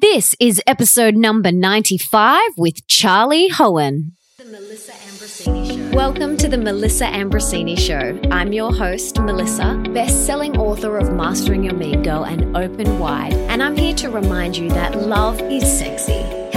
This is episode number 95 with Charlie Hoehn. The Melissa Ambrosini Show. Welcome to the Melissa Ambrosini Show. I'm your host, Melissa, best-selling author of Mastering Your Mean Girl and Open Wide, and I'm here to remind you that love is sexy,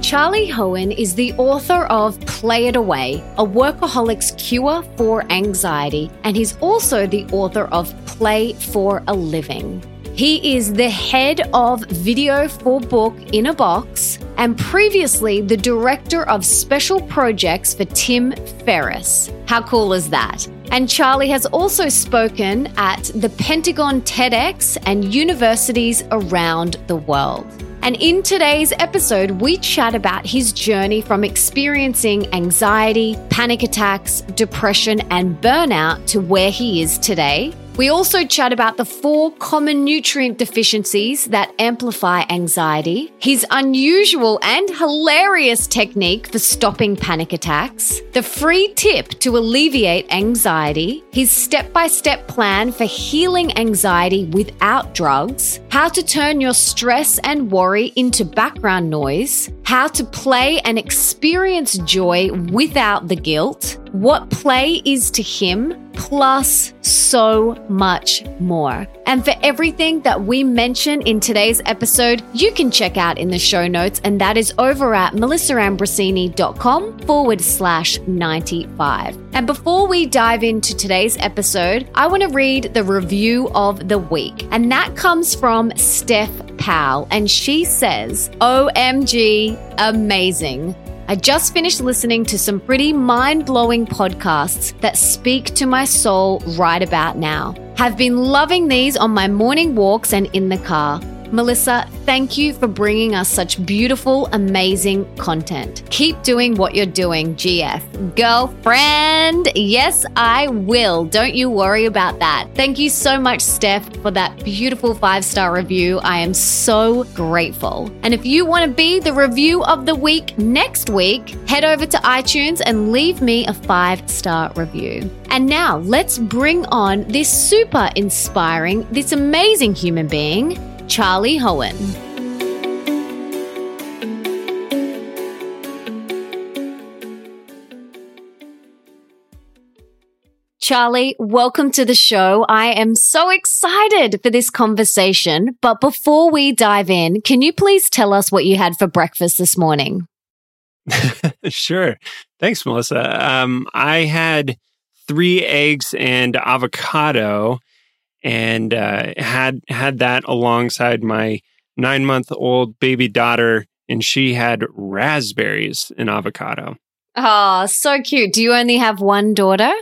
Charlie Hoehn is the author of Play It Away, a workaholic's cure for anxiety, and he's also the author of Play for a Living. He is the head of video for book in a box and previously the director of special projects for Tim Ferriss. How cool is that? And Charlie has also spoken at the Pentagon TEDx and universities around the world. And in today's episode, we chat about his journey from experiencing anxiety, panic attacks, depression, and burnout to where he is today. We also chat about the four common nutrient deficiencies that amplify anxiety, his unusual and hilarious technique for stopping panic attacks, the free tip to alleviate anxiety, his step by step plan for healing anxiety without drugs, how to turn your stress and worry into background noise, how to play and experience joy without the guilt, what play is to him, plus so much more. And for everything that we mention in today's episode, you can check out in the show notes, and that is over at melissaambrosini.com forward slash 95. And before we dive into today's episode, I want to read the review of the week, and that comes from Steph Powell, and she says, OMG, amazing. I just finished listening to some pretty mind blowing podcasts that speak to my soul right about now. Have been loving these on my morning walks and in the car. Melissa, thank you for bringing us such beautiful, amazing content. Keep doing what you're doing, GF. Girlfriend, yes, I will. Don't you worry about that. Thank you so much, Steph, for that beautiful five star review. I am so grateful. And if you want to be the review of the week next week, head over to iTunes and leave me a five star review. And now let's bring on this super inspiring, this amazing human being. Charlie Hoehn. Charlie, welcome to the show. I am so excited for this conversation. But before we dive in, can you please tell us what you had for breakfast this morning? sure. Thanks, Melissa. Um, I had three eggs and avocado and uh, had had that alongside my nine month old baby daughter, and she had raspberries and avocado. Oh, so cute! Do you only have one daughter?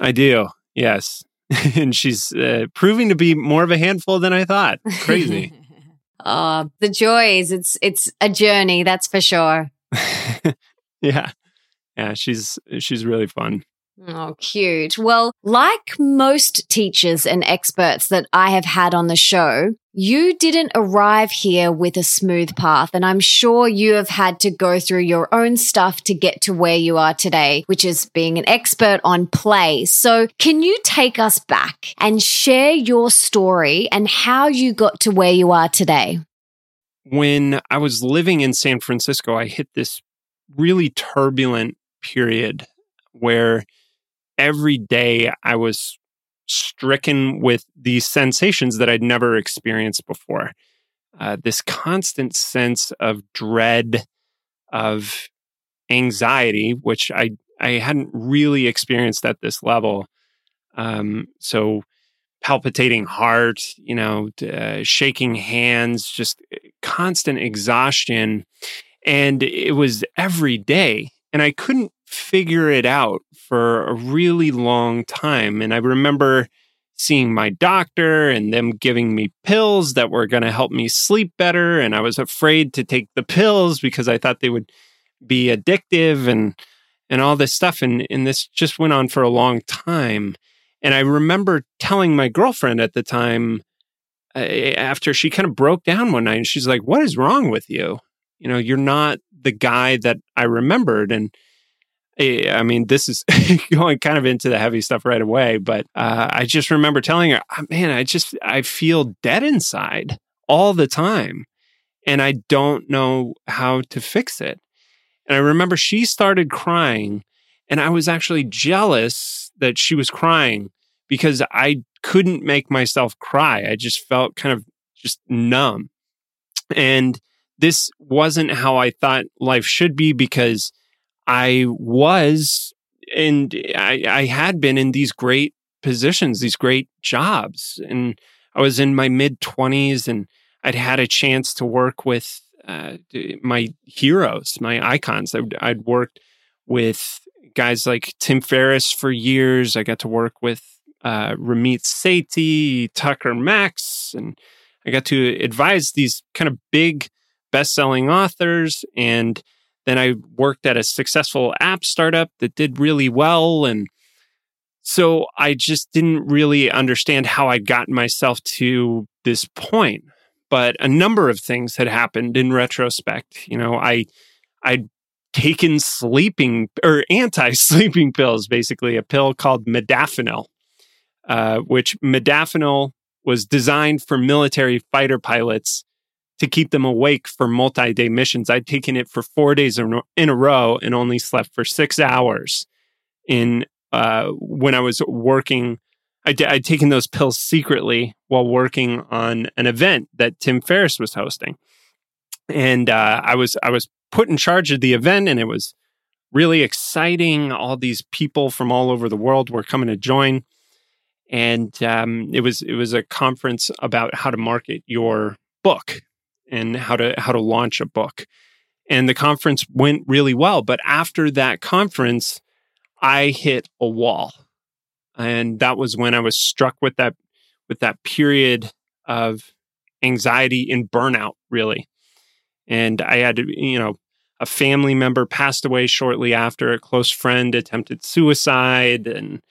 I do. Yes, and she's uh, proving to be more of a handful than I thought. Crazy. oh, the joys! It's it's a journey, that's for sure. yeah, yeah. She's she's really fun. Oh, cute. Well, like most teachers and experts that I have had on the show, you didn't arrive here with a smooth path. And I'm sure you have had to go through your own stuff to get to where you are today, which is being an expert on play. So can you take us back and share your story and how you got to where you are today? When I was living in San Francisco, I hit this really turbulent period where every day I was stricken with these sensations that I'd never experienced before. Uh, this constant sense of dread, of anxiety, which I, I hadn't really experienced at this level. Um, so, palpitating heart, you know, uh, shaking hands, just uh, constant exhaustion. And it was every day. And I couldn't figure it out for a really long time. And I remember seeing my doctor and them giving me pills that were going to help me sleep better. And I was afraid to take the pills because I thought they would be addictive. And and all this stuff. And, and this just went on for a long time. And I remember telling my girlfriend at the time, after she kind of broke down one night, and she's like, What is wrong with you? You know, you're not the guy that I remembered. And I mean, this is going kind of into the heavy stuff right away, but uh, I just remember telling her, ah, man, I just, I feel dead inside all the time. And I don't know how to fix it. And I remember she started crying, and I was actually jealous that she was crying because I couldn't make myself cry. I just felt kind of just numb. And this wasn't how I thought life should be because I was and I, I had been in these great positions, these great jobs. And I was in my mid 20s and I'd had a chance to work with uh, my heroes, my icons. I'd, I'd, worked with guys like Tim Ferriss for years. I got to work with uh, Ramit Sethi, Tucker Max, and I got to advise these kind of big best-selling authors. And then I worked at a successful app startup that did really well, and so I just didn't really understand how I'd gotten myself to this point but a number of things had happened in retrospect. You know, I I'd taken sleeping or anti-sleeping pills, basically a pill called modafinil, uh, which modafinil was designed for military fighter pilots to keep them awake for multi-day missions. I'd taken it for four days in a row and only slept for six hours in uh, when I was working I'd taken those pills secretly while working on an event that Tim Ferriss was hosting, and uh, I was I was put in charge of the event, and it was really exciting. All these people from all over the world were coming to join, and um, it was it was a conference about how to market your book and how to how to launch a book. And the conference went really well, but after that conference, I hit a wall and that was when I was struck with that with that period of anxiety and burnout, really. And I had, you know, a family member passed away shortly after. A close friend attempted suicide, and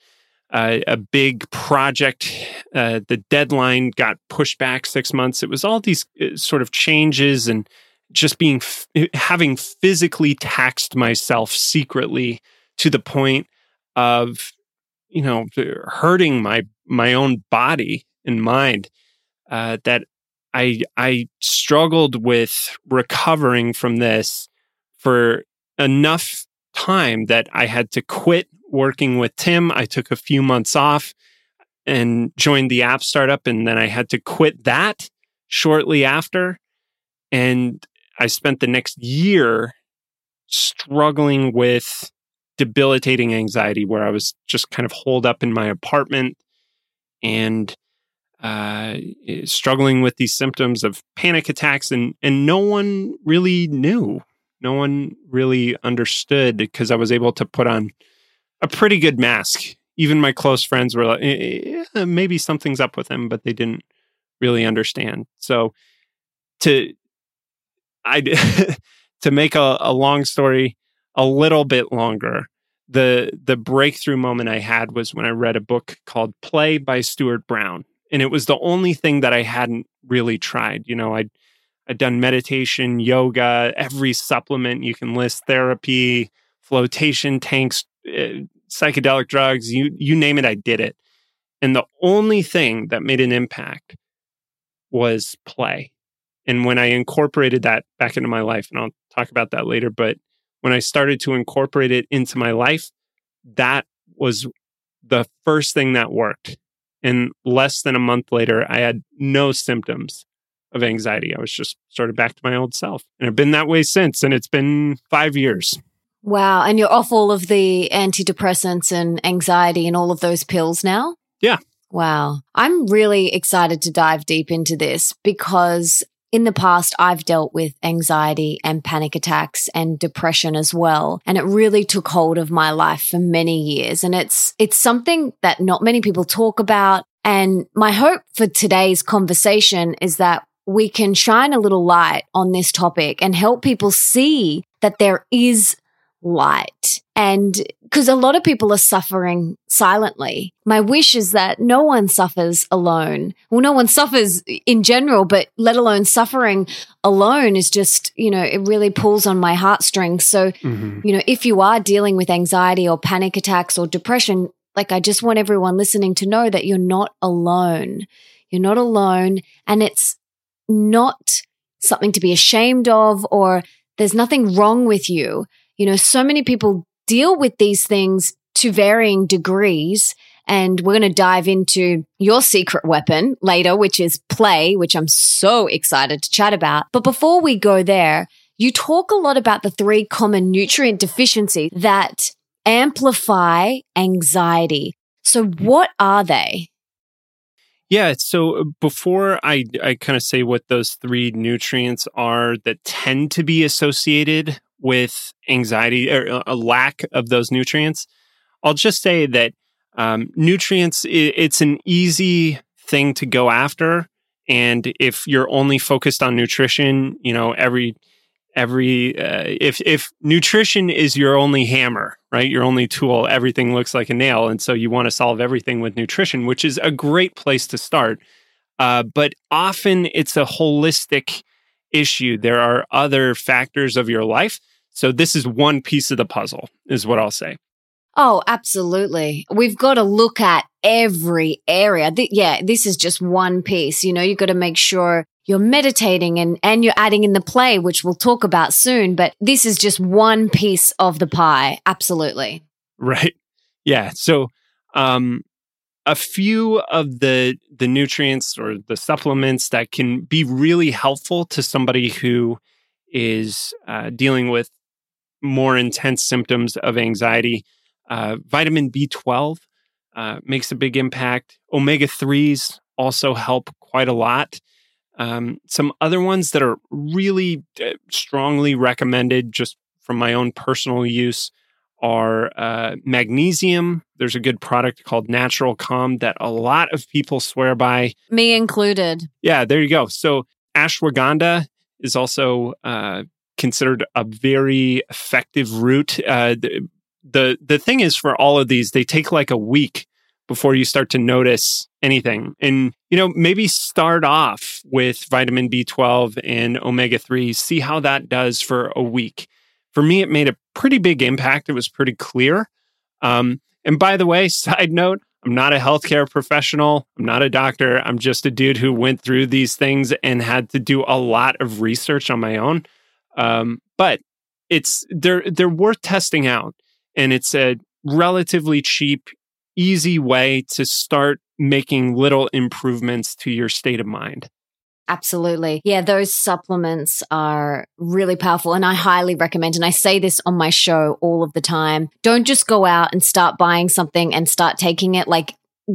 uh, a big project. Uh, the deadline got pushed back six months. It was all these uh, sort of changes and just being having physically taxed myself secretly to the point of you know hurting my my own body and mind uh, that I I struggled with recovering from this for enough time that I had to quit working with Tim. I took a few months off and joined the app startup and then I had to quit that shortly after and I spent the next year struggling with debilitating anxiety where I was just kind of holed up in my apartment and uh, struggling with these symptoms of panic attacks, and and no one really knew. No one really understood because I was able to put on a pretty good mask. Even my close friends were like, eh, maybe something's up with him, but they didn't really understand. So to I to make a, a long story a little bit longer. The the breakthrough moment I had was when I read a book called Play by Stuart Brown. And it was the only thing that I hadn't really tried. You know, I'd I'd done meditation, yoga, every supplement you can list, therapy, flotation tanks, Uh, psychedelic drugs, you you name it, I did it. And the only thing that made an impact was play. And when I incorporated that back into my life, and I'll talk about that later, but when I started to incorporate it into my life, that was the first thing that worked. And less than a month later, I had no symptoms of anxiety. I was just sort of back to my old self. And I've been that way since. And it's been five years. Wow. And you're off all of the antidepressants and anxiety and all of those pills now? Yeah. Wow. I'm really excited to dive deep into this because in the past, I've dealt with anxiety and panic attacks and depression as well. And it really took hold of my life for many years. And it's, it's something that not many people talk about. And my hope for today's conversation is that we can shine a little light on this topic and help people see that there is light And because a lot of people are suffering silently. My wish is that no one suffers alone. Well, no one suffers in general, but let alone suffering alone is just, you know, it really pulls on my heartstrings. So, mm-hmm. you know, if you are dealing with anxiety or panic attacks or depression, like I just want everyone listening to know that you're not alone. You're not alone. And it's not something to be ashamed of or there's nothing wrong with you. You know, so many people deal with these things to varying degrees. And we're going to dive into your secret weapon later, which is play, which I'm so excited to chat about. But before we go there, you talk a lot about the three common nutrient deficiencies that amplify anxiety. So what are they? Yeah. So uh, before I, I kind of say what those three nutrients are that tend to be associated with anxiety or uh, a lack of those nutrients, I'll just say that um, nutrients, it's an easy thing to go after. And if you're only focused on nutrition, you know, every every uh, if if nutrition is your only hammer right your only tool everything looks like a nail and so you want to solve everything with nutrition which is a great place to start uh, but often it's a holistic issue there are other factors of your life so this is one piece of the puzzle is what i'll say Oh, absolutely. We've got to look at every area. Th- yeah, this is just one piece. You know, you've got to make sure you're meditating and, and you're adding in the play, which we'll talk about soon. But this is just one piece of the pie. Absolutely. Right. Yeah. So, um, a few of the the nutrients or the supplements that can be really helpful to somebody who is uh, dealing with more intense symptoms of anxiety. Uh, vitamin B12 uh, makes a big impact. Omega 3s also help quite a lot. Um, some other ones that are really uh, strongly recommended just from my own personal use are uh, magnesium. There's a good product called Natural Calm that a lot of people swear by. Me included. Yeah, there you go. So ashwagandha is also uh, considered a very effective route. Uh, the, the the thing is for all of these, they take like a week before you start to notice anything. And, you know, maybe start off with vitamin B12 and omega 3, see how that does for a week. For me, it made a pretty big impact. It was pretty clear. Um, and by the way, side note, I'm not a healthcare professional. I'm not a doctor. I'm just a dude who went through these things and had to do a lot of research on my own. Um, but it's they're they're worth testing out, and it's a relatively cheap easy way to start making little improvements to your state of mind. Absolutely. Yeah, those supplements are really powerful and I highly recommend and I say this on my show all of the time. Don't just go out and start buying something and start taking it like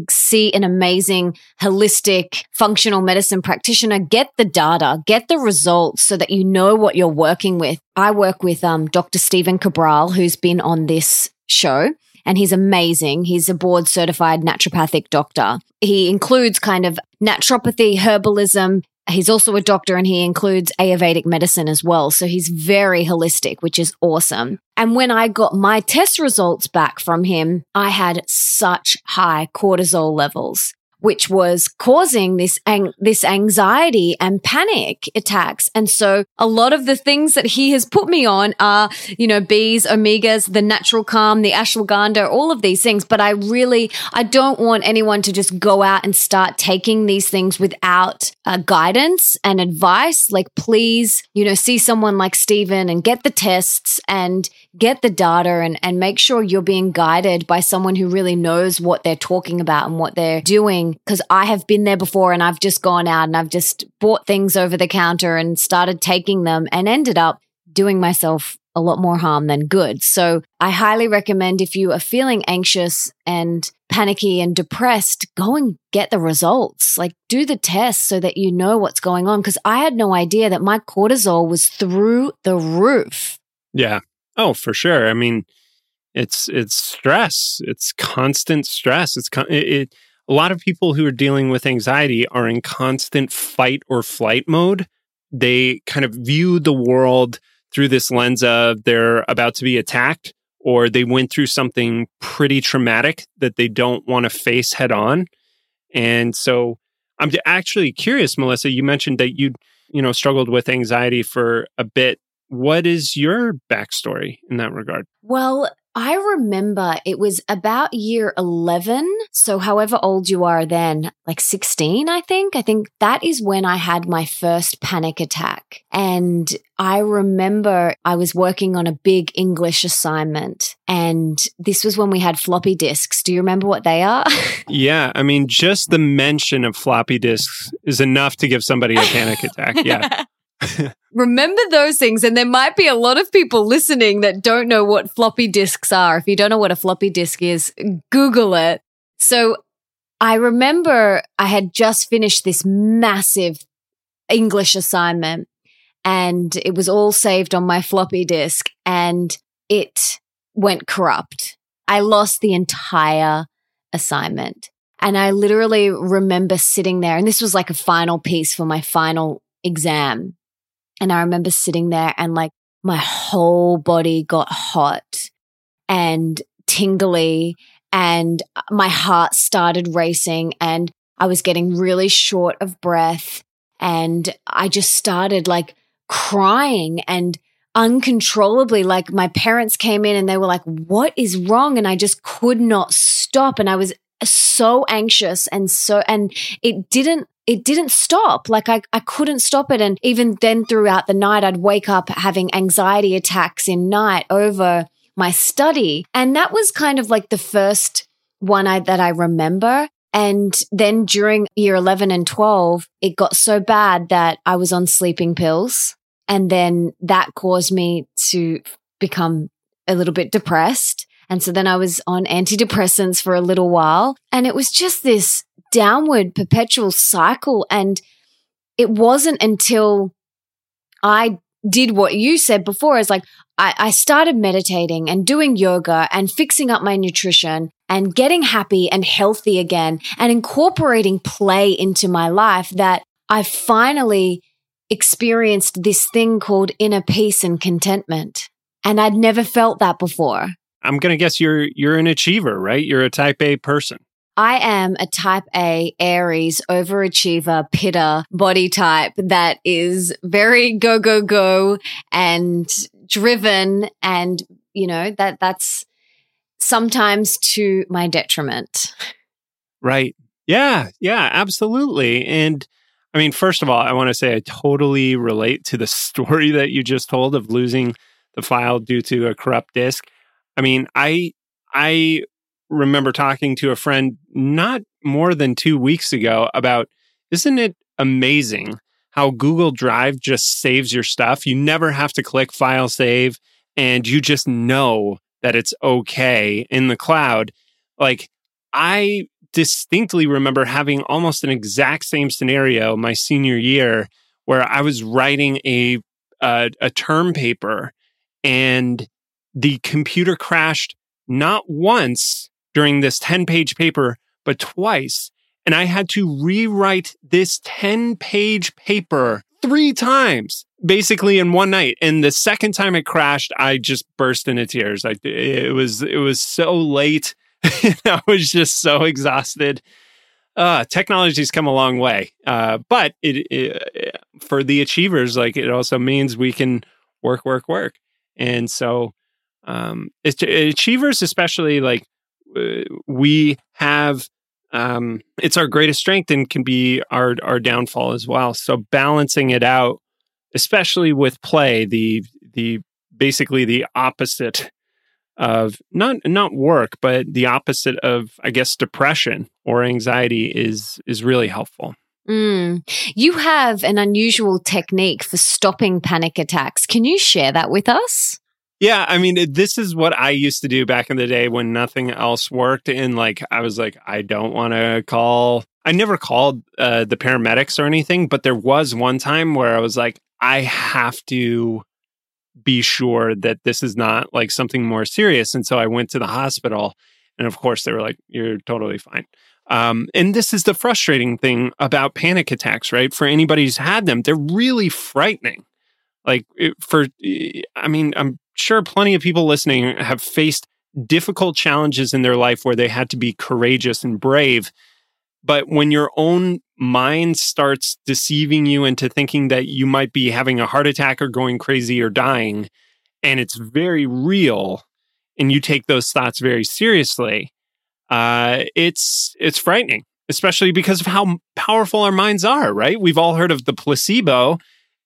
see an amazing holistic functional medicine practitioner get the data get the results so that you know what you're working with i work with um, dr stephen cabral who's been on this show and he's amazing. He's a board certified naturopathic doctor. He includes kind of naturopathy, herbalism. He's also a doctor and he includes Ayurvedic medicine as well. So he's very holistic, which is awesome. And when I got my test results back from him, I had such high cortisol levels which was causing this ang- this anxiety and panic attacks. And so a lot of the things that he has put me on are, you know, bees, omegas, the natural calm, the ashwagandha, all of these things. But I really, I don't want anyone to just go out and start taking these things without uh, guidance and advice. Like, please, you know, see someone like Stephen and get the tests and get the data and, and make sure you're being guided by someone who really knows what they're talking about and what they're doing. Cause I have been there before and I've just gone out and I've just bought things over the counter and started taking them and ended up doing myself a lot more harm than good. So I highly recommend if you are feeling anxious and panicky and depressed, go and get the results. Like do the test so that you know what's going on. Cause I had no idea that my cortisol was through the roof. Yeah. Oh, for sure. I mean, it's it's stress. It's constant stress. It's con- it, it, a lot of people who are dealing with anxiety are in constant fight or flight mode. They kind of view the world through this lens of they're about to be attacked or they went through something pretty traumatic that they don't want to face head on. And so I'm actually curious, Melissa, you mentioned that you, you know, struggled with anxiety for a bit. What is your backstory in that regard? Well, I remember it was about year 11. So, however old you are then, like 16, I think. I think that is when I had my first panic attack. And I remember I was working on a big English assignment. And this was when we had floppy disks. Do you remember what they are? yeah. I mean, just the mention of floppy disks is enough to give somebody a panic attack. Yeah. Remember those things. And there might be a lot of people listening that don't know what floppy disks are. If you don't know what a floppy disk is, Google it. So I remember I had just finished this massive English assignment and it was all saved on my floppy disk and it went corrupt. I lost the entire assignment. And I literally remember sitting there, and this was like a final piece for my final exam. And I remember sitting there and like my whole body got hot and tingly and uh, my heart started racing and I was getting really short of breath. And I just started like crying and uncontrollably. Like my parents came in and they were like, what is wrong? And I just could not stop. And I was so anxious and so, and it didn't it didn't stop. Like I, I couldn't stop it. And even then throughout the night, I'd wake up having anxiety attacks in night over my study. And that was kind of like the first one I, that I remember. And then during year 11 and 12, it got so bad that I was on sleeping pills. And then that caused me to become a little bit depressed. And so then I was on antidepressants for a little while. And it was just this downward perpetual cycle. And it wasn't until I did what you said before is like, I, I started meditating and doing yoga and fixing up my nutrition and getting happy and healthy again and incorporating play into my life that I finally experienced this thing called inner peace and contentment. And I'd never felt that before. I'm going to guess you're you're an achiever, right? You're a type A person. I am a type A Aries overachiever pitta body type that is very go, go, go and driven. And, you know, that that's sometimes to my detriment. Right. Yeah. Yeah, absolutely. And I mean, first of all, I want to say I totally relate to the story that you just told of losing the file due to a corrupt disk. I mean, I I remember talking to a friend not more than two weeks ago about isn't it amazing how Google Drive just saves your stuff? You never have to click file save and you just know that it's okay in the cloud. Like, I distinctly remember having almost an exact same scenario my senior year where I was writing a, a, a term paper and the computer crashed not once during this 10 page paper, but twice. And I had to rewrite this 10 page paper three times, basically in one night. And the second time it crashed, I just burst into tears. I, it was, it was so late. I was just so exhausted. Uh, technology's come a long way. Uh, but it, it, for the achievers, like it also means we can work, work, work. And so, um, it's, achievers, especially like we have um, it's our greatest strength and can be our our downfall as well. So balancing it out, especially with play, the the basically the opposite of not not work, but the opposite of I guess depression or anxiety is is really helpful. Mm. You have an unusual technique for stopping panic attacks. Can you share that with us? Yeah, I mean, this is what I used to do back in the day when nothing else worked. And like, I was like, I don't want to call. I never called uh, the paramedics or anything, but there was one time where I was like, I have to be sure that this is not like something more serious. And so I went to the hospital. And of course, they were like, you're totally fine. Um, and this is the frustrating thing about panic attacks, right? For anybody who's had them, they're really frightening. Like, for, I mean, I'm sure plenty of people listening have faced difficult challenges in their life where they had to be courageous and brave. But when your own mind starts deceiving you into thinking that you might be having a heart attack or going crazy or dying, and it's very real, and you take those thoughts very seriously, uh, it's it's frightening, especially because of how powerful our minds are. Right? We've all heard of the placebo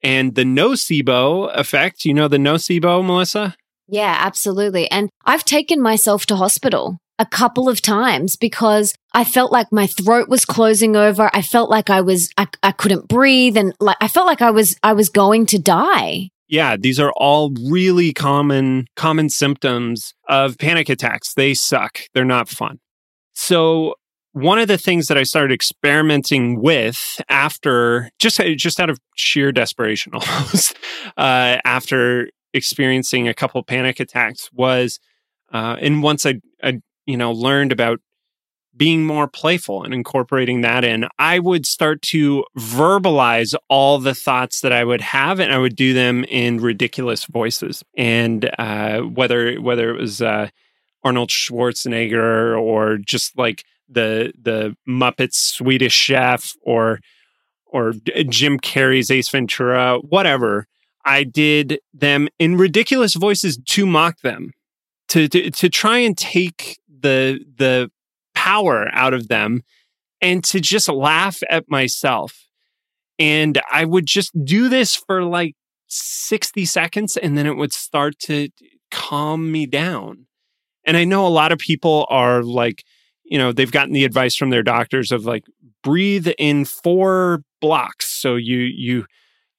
and the nocebo effect. You know the nocebo, Melissa? Yeah, absolutely. And I've taken myself to hospital a couple of times because I felt like my throat was closing over. I felt like I was, I, I couldn't breathe and like, I felt like I was, I was going to die. Yeah, these are all really common, common symptoms of panic attacks. They suck. They're not fun. So one of the things that I started experimenting with after just just out of sheer desperation almost uh, after experiencing a couple panic attacks was uh, and once I, I you know learned about being more playful and incorporating that in I would start to verbalize all the thoughts that I would have and I would do them in ridiculous voices. And uh, whether whether it was uh, Arnold Schwarzenegger or just like the the Muppets Swedish Chef or or Jim Carrey's Ace Ventura, whatever. I did them in ridiculous voices to mock them, to to, to try and take the the power out of them, and to just laugh at myself. And I would just do this for like 60 seconds and then it would start to calm me down. And I know a lot of people are like, you know, they've gotten the advice from their doctors of like breathe in four blocks. So you you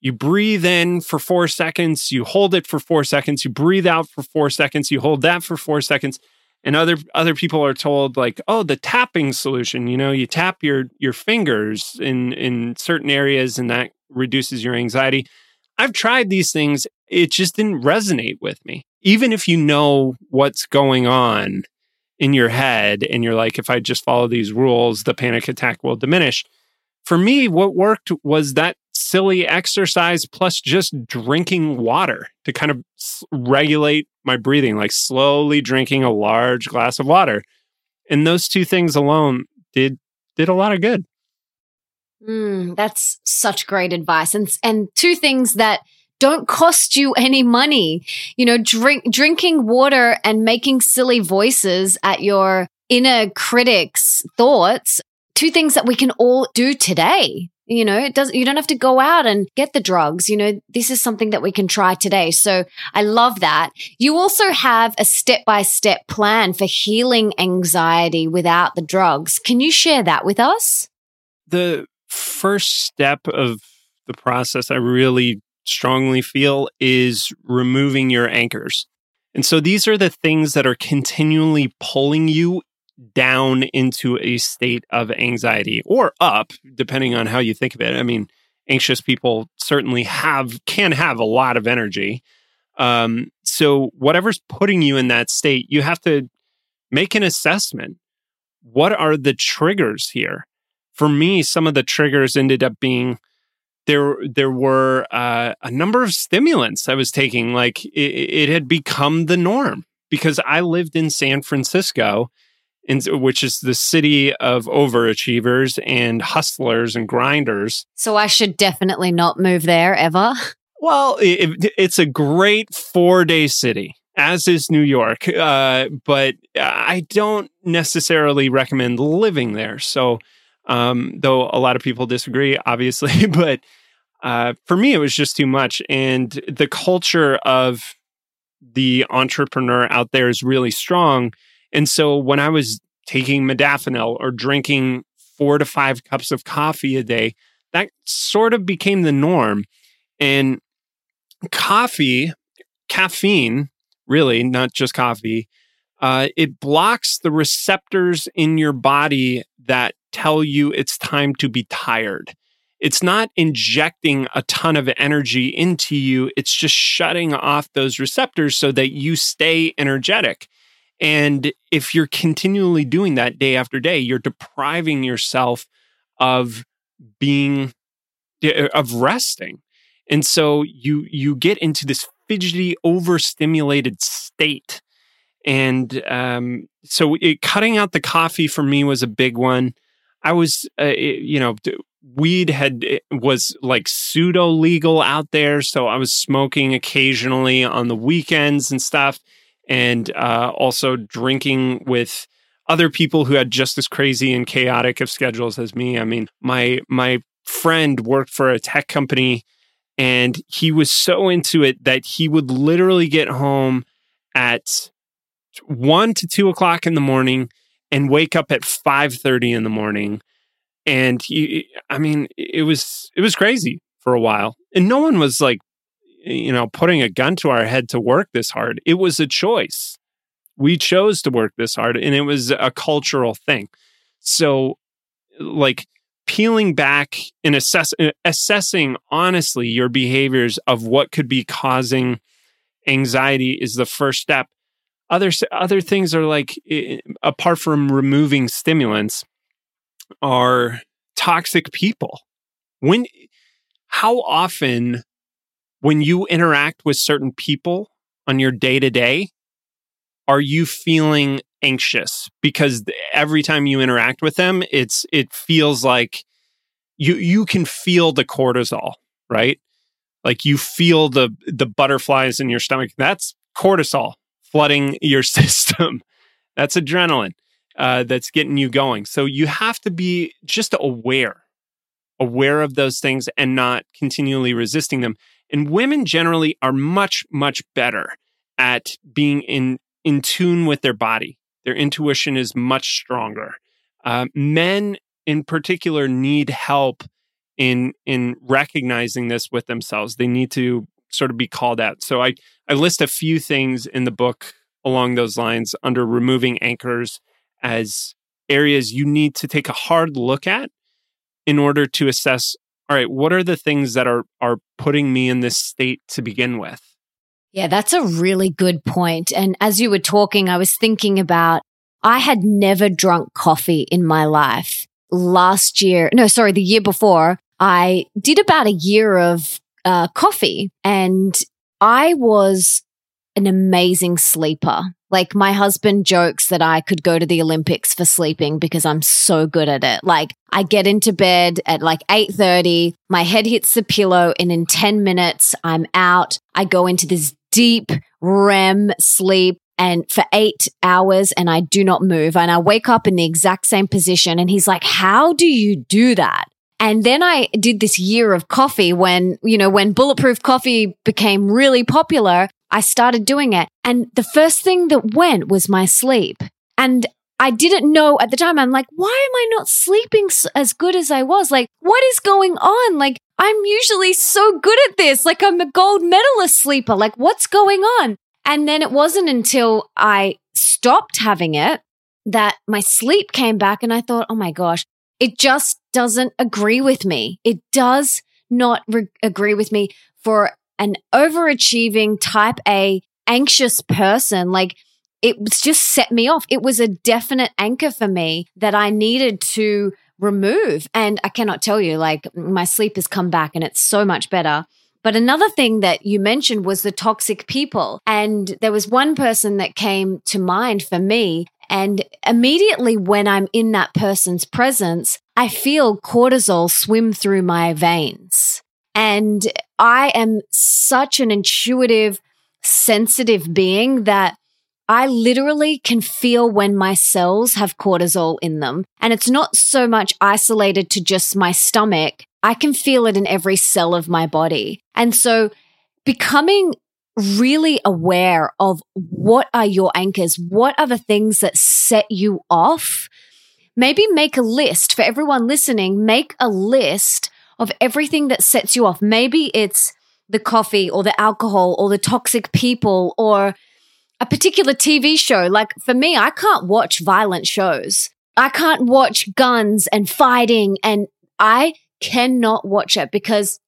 you breathe in for 4 seconds, you hold it for 4 seconds, you breathe out for 4 seconds, you hold that for 4 seconds. And other other people are told like, "Oh, the tapping solution, you know, you tap your your fingers in in certain areas and that reduces your anxiety." I've tried these things, it just didn't resonate with me. Even if you know what's going on, in your head and you're like, if I just follow these rules, the panic attack will diminish. For me, what worked was that silly exercise plus just drinking water to kind of regulate my breathing, like slowly drinking a large glass of water. And those two things alone did did a lot of good. Mm, that's such great advice. And and two things that don't cost you any money. You know, drink, drinking water and making silly voices at your inner critic's thoughts. Two things that we can all do today. You know, it doesn't, you don't have to go out and get the drugs. You know, this is something that we can try today. So I love that. You also have a step by step plan for healing anxiety without the drugs. Can you share that with us? The first step of the process I really strongly feel is removing your anchors. And so these are the things that are continually pulling you down into a state of anxiety or up, depending on how you think of it. I mean, anxious people certainly have, can have a lot of energy. Um, so whatever's putting you in that state, you have to make an assessment. What are the triggers here? For me, some of the triggers ended up being there there were uh, a number of stimulants I was taking. Like it, it, had become the norm because I lived in San Francisco, in, which is the city of overachievers and hustlers and grinders. So I should definitely not move there ever. Well, it, it's a great four day city. As is New York, uh, but I don't necessarily recommend living there. So, um, though a lot of people disagree, obviously, but uh, for me, it was just too much. And the culture of the entrepreneur out there is really strong. And so when I was taking modafinil or drinking four to five cups of coffee a day, that sort of became the norm. And coffee, caffeine, really, not just coffee, uh, it blocks the receptors in your body that tell you it's time to be tired it's not injecting a ton of energy into you. It's just shutting off those receptors so that you stay energetic. And if you're continually doing that day after day, you're depriving yourself of being, of resting. And so you, you get into this fidgety, overstimulated state. And um, so it, cutting out the coffee for me was a big one. I was, uh, you know, weed had was like pseudo legal out there, so I was smoking occasionally on the weekends and stuff, and uh, also drinking with other people who had just as crazy and chaotic of schedules as me. I mean, my my friend worked for a tech company and he was so into it that he would literally get home at one to two o'clock in the morning and wake up at 5.30 in the morning and he i mean it was it was crazy for a while. And no one was like you know putting a gun to our head to work this hard. It was a choice. We chose to work this hard and it was a cultural thing. So like peeling back and assess, uh, assessing honestly your behaviors of what could be causing anxiety is the first step. Other other things are like apart from removing stimulants are toxic people. When how often when you interact with certain people on your day to day are you feeling anxious? Because every time you interact with them it's it feels like you you can feel the cortisol right? Like you feel the the butterflies in your stomach. That's cortisol flooding your system. That's adrenaline uh, that's getting you going so you have to be just aware aware of those things and not continually resisting them and women generally are much much better at being in in tune with their body their intuition is much stronger. Uh, men, in particular, need help in in recognizing this with themselves. They need to sort of be called out. So I I list a few things in the book along those lines under removing anchors as areas you need to take a hard look at in order to assess all right what are the things that are are putting me in this state to begin with yeah, that's a really good point. And as you were talking, I was thinking about I had never drunk coffee in my life. Last year, no, sorry, the year before, I did about a year of uh, coffee and I was an amazing sleeper. Like my husband jokes that I could go to the Olympics for sleeping because I'm so good at it. Like I get into bed at like 8:30, my head hits the pillow and in 10 minutes I'm out. I go into this deep REM sleep and for eight hours and I do not move and I wake up in the exact same position. And he's like, how do you do that? And then I did this year of coffee when, you know, when bulletproof coffee became really popular, I started doing it. And the first thing that went was my sleep. And I didn't know at the time. I'm like, why am I not sleeping as good as I was? Like, what is going on? Like, I'm usually so good at this. Like, I'm a gold medalist sleeper. Like, what's going on? And then it wasn't until I stopped having it that my sleep came back and I thought, oh my gosh, it just doesn't agree with me. It does not re- agree with me for an overachieving type A anxious person. Like, it was just set me off. It was a definite anchor for me that I needed to remove. And I cannot tell you, like, my sleep has come back and it's so much better. But another thing that you mentioned was the toxic people. And there was one person that came to mind for me. And immediately when I'm in that person's presence, I feel cortisol swim through my veins. And I am such an intuitive, sensitive being that I literally can feel when my cells have cortisol in them. And it's not so much isolated to just my stomach. I can feel it in every cell of my body. And so becoming really aware of what are your anchors? What are the things that set you off? Maybe make a list for everyone listening, make a list of everything that sets you off. Maybe it's the coffee or the alcohol or the toxic people or a particular TV show. Like for me, I can't watch violent shows. I can't watch guns and fighting and I cannot watch it because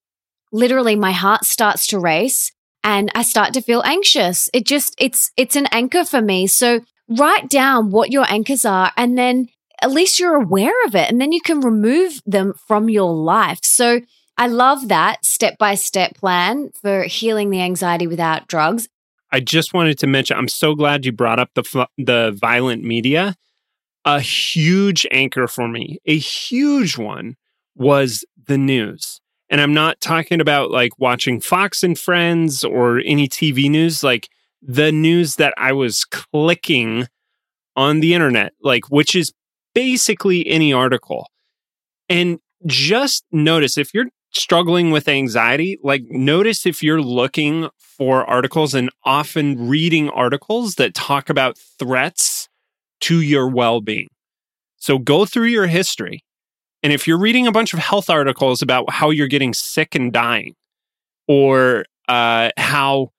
literally my heart starts to race and I start to feel anxious. It just, it's, it's an anchor for me. So write down what your anchors are and then at least you're aware of it and then you can remove them from your life. So I love that step by step plan for healing the anxiety without drugs. I just wanted to mention I'm so glad you brought up the the violent media. A huge anchor for me, a huge one was the news. And I'm not talking about like watching Fox and Friends or any TV news, like the news that I was clicking on the internet, like which is basically any article. And just notice if you're struggling with anxiety, like notice if you're looking for articles and often reading articles that talk about threats to your well being. So go through your history. And if you're reading a bunch of health articles about how you're getting sick and dying or uh, how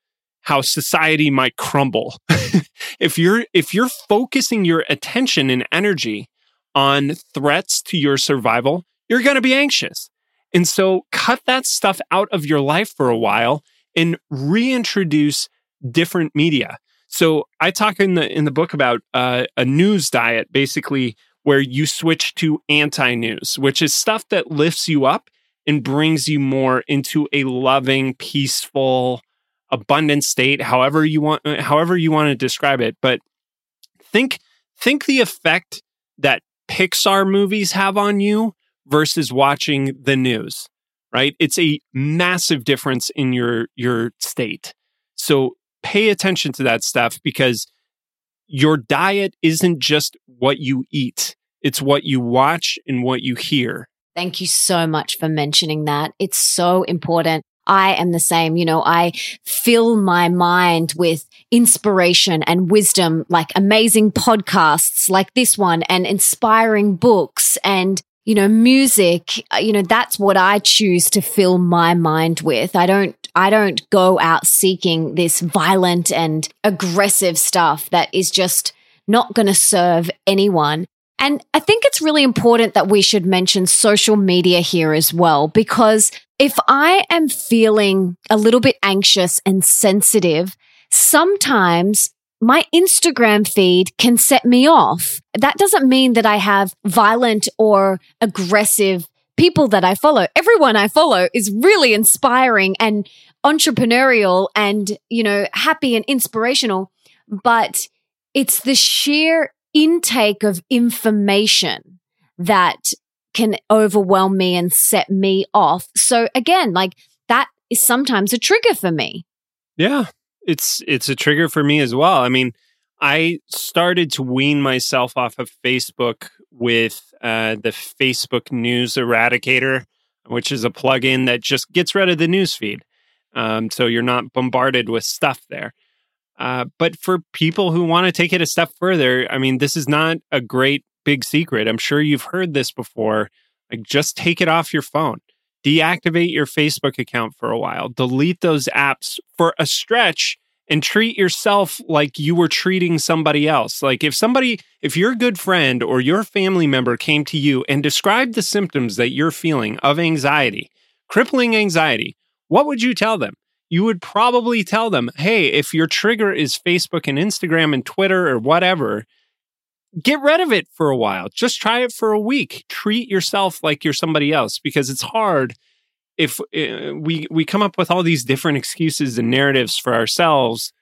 how society might crumble if you're if you're focusing your attention and energy on threats to your survival you're going to be anxious and so cut that stuff out of your life for a while and reintroduce different media. So I talk in the in the book about uh, a news diet, basically where you switch to anti-news, which is stuff that lifts you up and brings you more into a loving, peaceful, abundant state. However you want, however you want to describe it, but think think the effect that Pixar movies have on you versus watching the news, right? It's a massive difference in your your state. So pay attention to that stuff because your diet isn't just what you eat. It's what you watch and what you hear. Thank you so much for mentioning that. It's so important. I am the same. You know, I fill my mind with inspiration and wisdom, like amazing podcasts like this one and inspiring books and you know, music, uh, you know, that's what I choose to fill my mind with. I don't, I don't go out seeking this violent and aggressive stuff that is just not going to serve anyone. And I think it's really important that we should mention social media here as well, because if I am feeling a little bit anxious and sensitive, sometimes my Instagram feed can set me off. That doesn't mean that I have violent or aggressive people that I follow. Everyone I follow is really inspiring and entrepreneurial and, you know, happy and inspirational. But it's the sheer intake of information that can overwhelm me and set me off. So again, like that is sometimes a trigger for me. Yeah it's it's a trigger for me as well. I mean, I started to wean myself off of Facebook with uh, the Facebook News Eradicator, which is a plugin that just gets rid of the news feed, um, so you're not bombarded with stuff there. Uh, but for people who want to take it a step further, I mean, this is not a great big secret. I'm sure you've heard this before. Like, just take it off your phone deactivate your Facebook account for a while, delete those apps for a stretch and treat yourself like you were treating somebody else. Like if somebody, if your good friend or your family member came to you and described the symptoms that you're feeling of anxiety, crippling anxiety, what would you tell them? You would probably tell them, hey, if your trigger is Facebook and Instagram and Twitter or whatever, get rid of it for a while. Just try it for a week. Treat yourself like you're somebody else because it's hard if uh, we we come up with all these different excuses and narratives for ourselves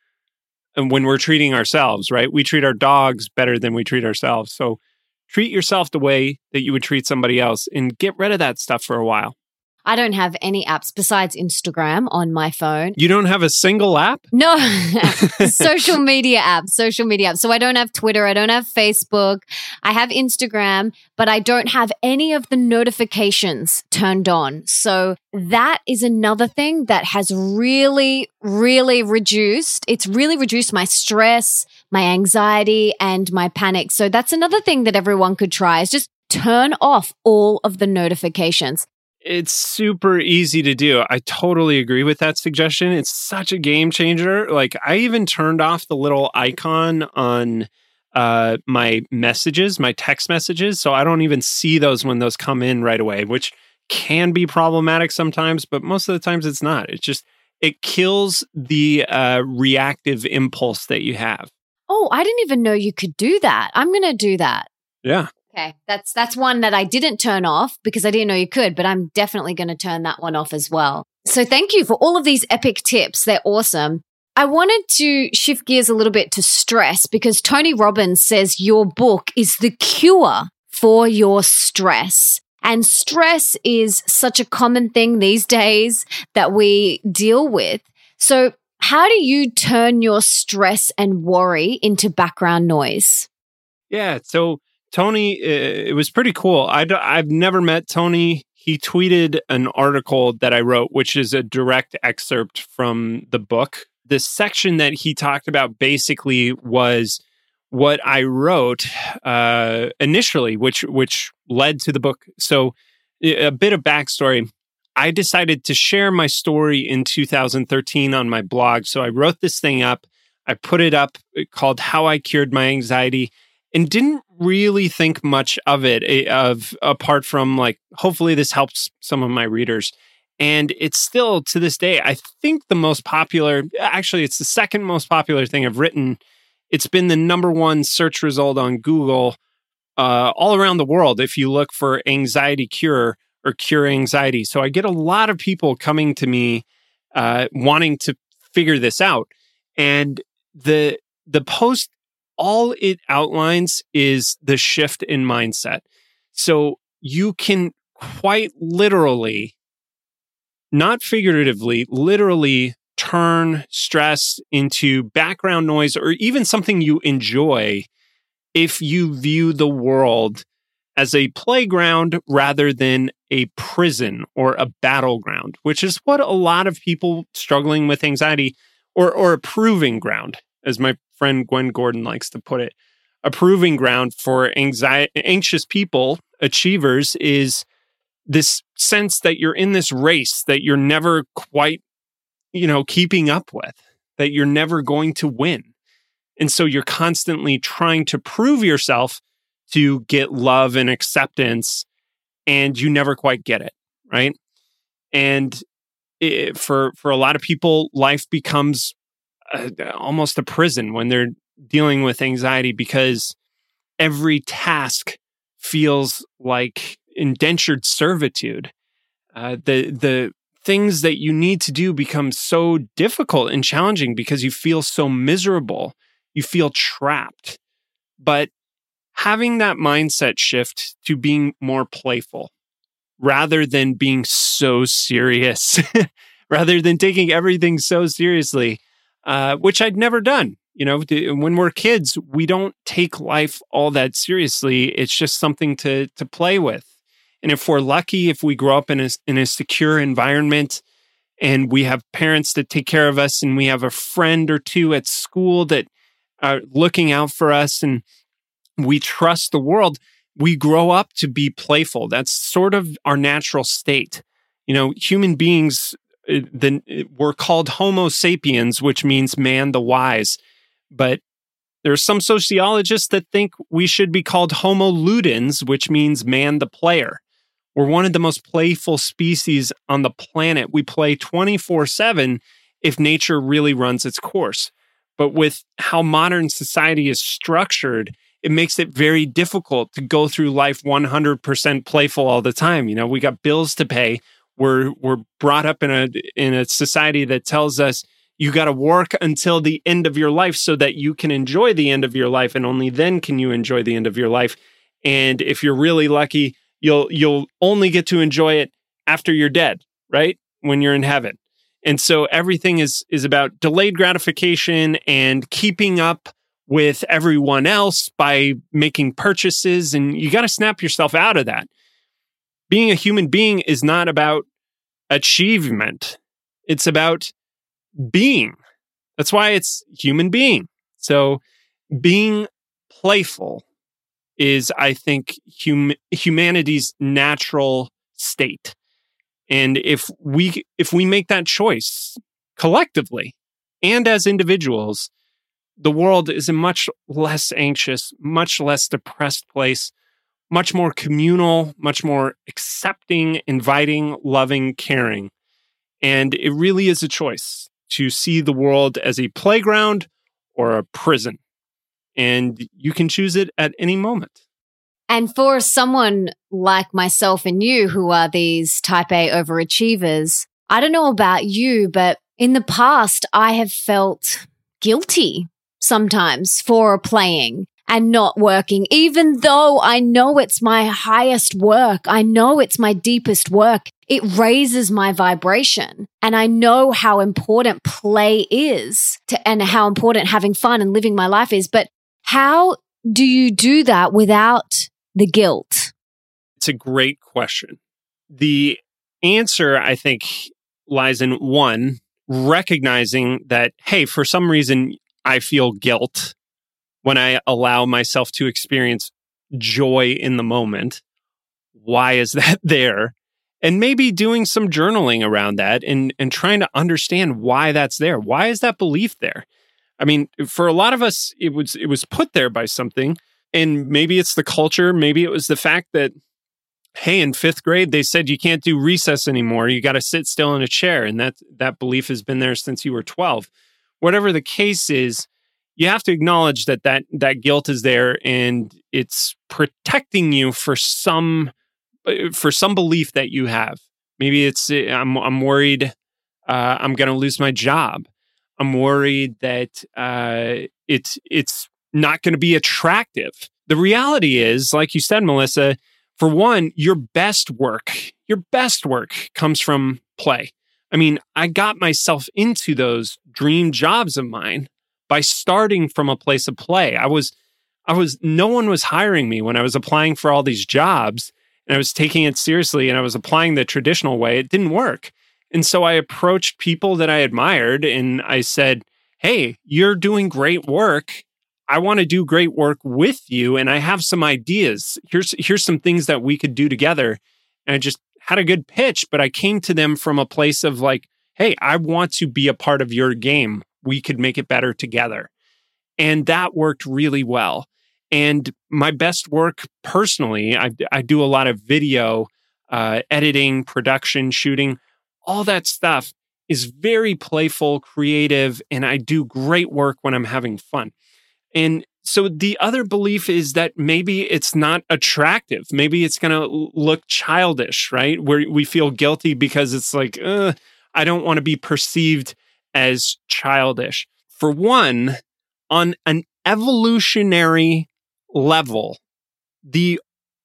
and when we're treating ourselves, right? We treat our dogs better than we treat ourselves. So treat yourself the way that you would treat somebody else and get rid of that stuff for a while. I don't have any apps besides Instagram on my phone. You don't have a single app? No, social media apps, social media apps. So I don't have Twitter, I don't have Facebook, I have Instagram, but I don't have any of the notifications turned on. So that is another thing that has really, really reduced. It's really reduced my stress, my anxiety, and my panic. So that's another thing that everyone could try is just turn off all of the notifications. It's super easy to do. I totally agree with that suggestion. It's such a game changer. Like I even turned off the little icon on uh my messages, my text messages, so I don't even see those when those come in right away, which can be problematic sometimes, but most of the times it's not. It's just it kills the uh reactive impulse that you have. Oh, I didn't even know you could do that. I'm going to do that. Yeah. Okay, that's that's one that I didn't turn off because I didn't know you could, but I'm definitely going to turn that one off as well. So thank you for all of these epic tips. They're awesome. I wanted to shift gears a little bit to stress because Tony Robbins says your book is the cure for your stress. And stress is such a common thing these days that we deal with. So how do you turn your stress and worry into background noise? Yeah. So Tony, it was pretty cool. I've never met Tony. He tweeted an article that I wrote, which is a direct excerpt from the book. The section that he talked about basically was what I wrote uh, initially, which which led to the book. So, a bit of backstory. I decided to share my story in 2013 on my blog. So I wrote this thing up. I put it up uh, called "How I Cured My Anxiety." And didn't really think much of it eh, of apart from like hopefully this helps some of my readers. And it's still to this day i think the most popular actually it's the second most popular thing i've written. It's been the number one search result on google uh, all around the world if you look for anxiety cure or cure anxiety. So i get a lot of people coming to me uh, wanting to figure this out. And the the post all it outlines is the shift in mindset. So you can quite literally, not figuratively, literally turn stress into background noise or even something you enjoy if you view the world as a playground rather than a prison or a battleground, which is what a lot of people struggling with anxiety or, or a proving ground, as my friend Gwen Gordon likes to put it. A proving ground for anxiety, anxious people, achievers, is this sense that you're in this race that you're never quite, you know, keeping up with, that you're never going to win. And so you're constantly trying to prove yourself to get love and acceptance, and you never quite get it, right? And it, for for a lot of people, life becomes a, almost a prison when they're dealing with anxiety because every task feels like indentured servitude. Uh, the the things that you need to do become so difficult and challenging because you feel so miserable. You feel trapped. But having that mindset shift to being more playful rather than being so serious, rather than taking everything so seriously, uh, which I'd never done. You know, when we're kids, we don't take life all that seriously. It's just something to to play with. And if we're lucky, if we grow up in a in a secure environment, and we have parents that take care of us, and we have a friend or two at school that are looking out for us, and we trust the world, we grow up to be playful. That's sort of our natural state. You know, human beings then we're called Homo sapiens, which means man the wise. But there's some sociologists that think we should be called Homo ludens, which means man the player. We're one of the most playful species on the planet. We play 24 7 if nature really runs its course. But with how modern society is structured, it makes it very difficult to go through life 100% playful all the time. You know, we got bills to pay, we're we're brought up in a in a society that tells us you got to work until the end of your life so that you can enjoy the end of your life and only then can you enjoy the end of your life. And if you're really lucky you'll you'll only get to enjoy it after you're dead right? When you're in heaven. And so everything is is about delayed gratification and keeping up with everyone else by making purchases and you got to snap yourself out of that. Being a human being is not about achievement. It's about being. That's why it's human being. So being playful is, I think, hum- humanity's natural state. And if we if we make that choice collectively and as individuals, the world is a much less anxious, much less depressed place much more communal, much more accepting, inviting, loving, caring. And it really is a choice to see the world as a playground or a prison. And you can choose it at any moment. And for someone like myself and you who are these type A overachievers, I don't know about you, but in the past, I have felt guilty sometimes for playing and not working, even though I know it's my highest work. I know it's my deepest work. It raises my vibration. And I know how important play is to, and how important having fun and living my life is. But how do you do that without the guilt? It's a great question. The answer, I think, lies in one, recognizing that, hey, for some reason, I feel guilt when I allow myself to experience joy in the moment. Why is that there? And maybe doing some journaling around that and, and trying to understand why that's there. Why is that belief there? I mean, for a lot of us, it was it was put there by something. And maybe it's the culture, maybe it was the fact that, hey, in fifth grade, they said you can't do recess anymore. You got to sit still in a chair. And that that belief has been there since you were 12. Whatever the case is, you have to acknowledge that that that guilt is there and it's protecting you for some uh, for some belief that you have. Maybe it's uh, i'm i'm worried uh, i'm going to lose my job. I'm worried that uh, it's it's not going to be attractive. The reality is like you said melissa for one your best work your best work comes from play. I mean i got myself into those dream jobs of mine by starting from a place of play. I was, I was, no one was hiring me when I was applying for all these jobs and I was taking it seriously and I was applying the traditional way. It didn't work. And so I approached people that I admired and I said, Hey, you're doing great work. I want to do great work with you and I have some ideas. Here's here's some things that we could do together. And I just had a good pitch, but I came to them from a place of like, "Hey, I want to be a part of your game we could make it better together. And that worked really well. And my best work personally, I, I do a lot of video uh, editing, production, shooting, all that stuff is very playful, creative, and I do great work when I'm having fun. And so the other belief is that maybe it's not attractive. Maybe it's going to look childish, right? Where we feel guilty because it's like, I don't want to be perceived as childish. For one, on an evolutionary level, the,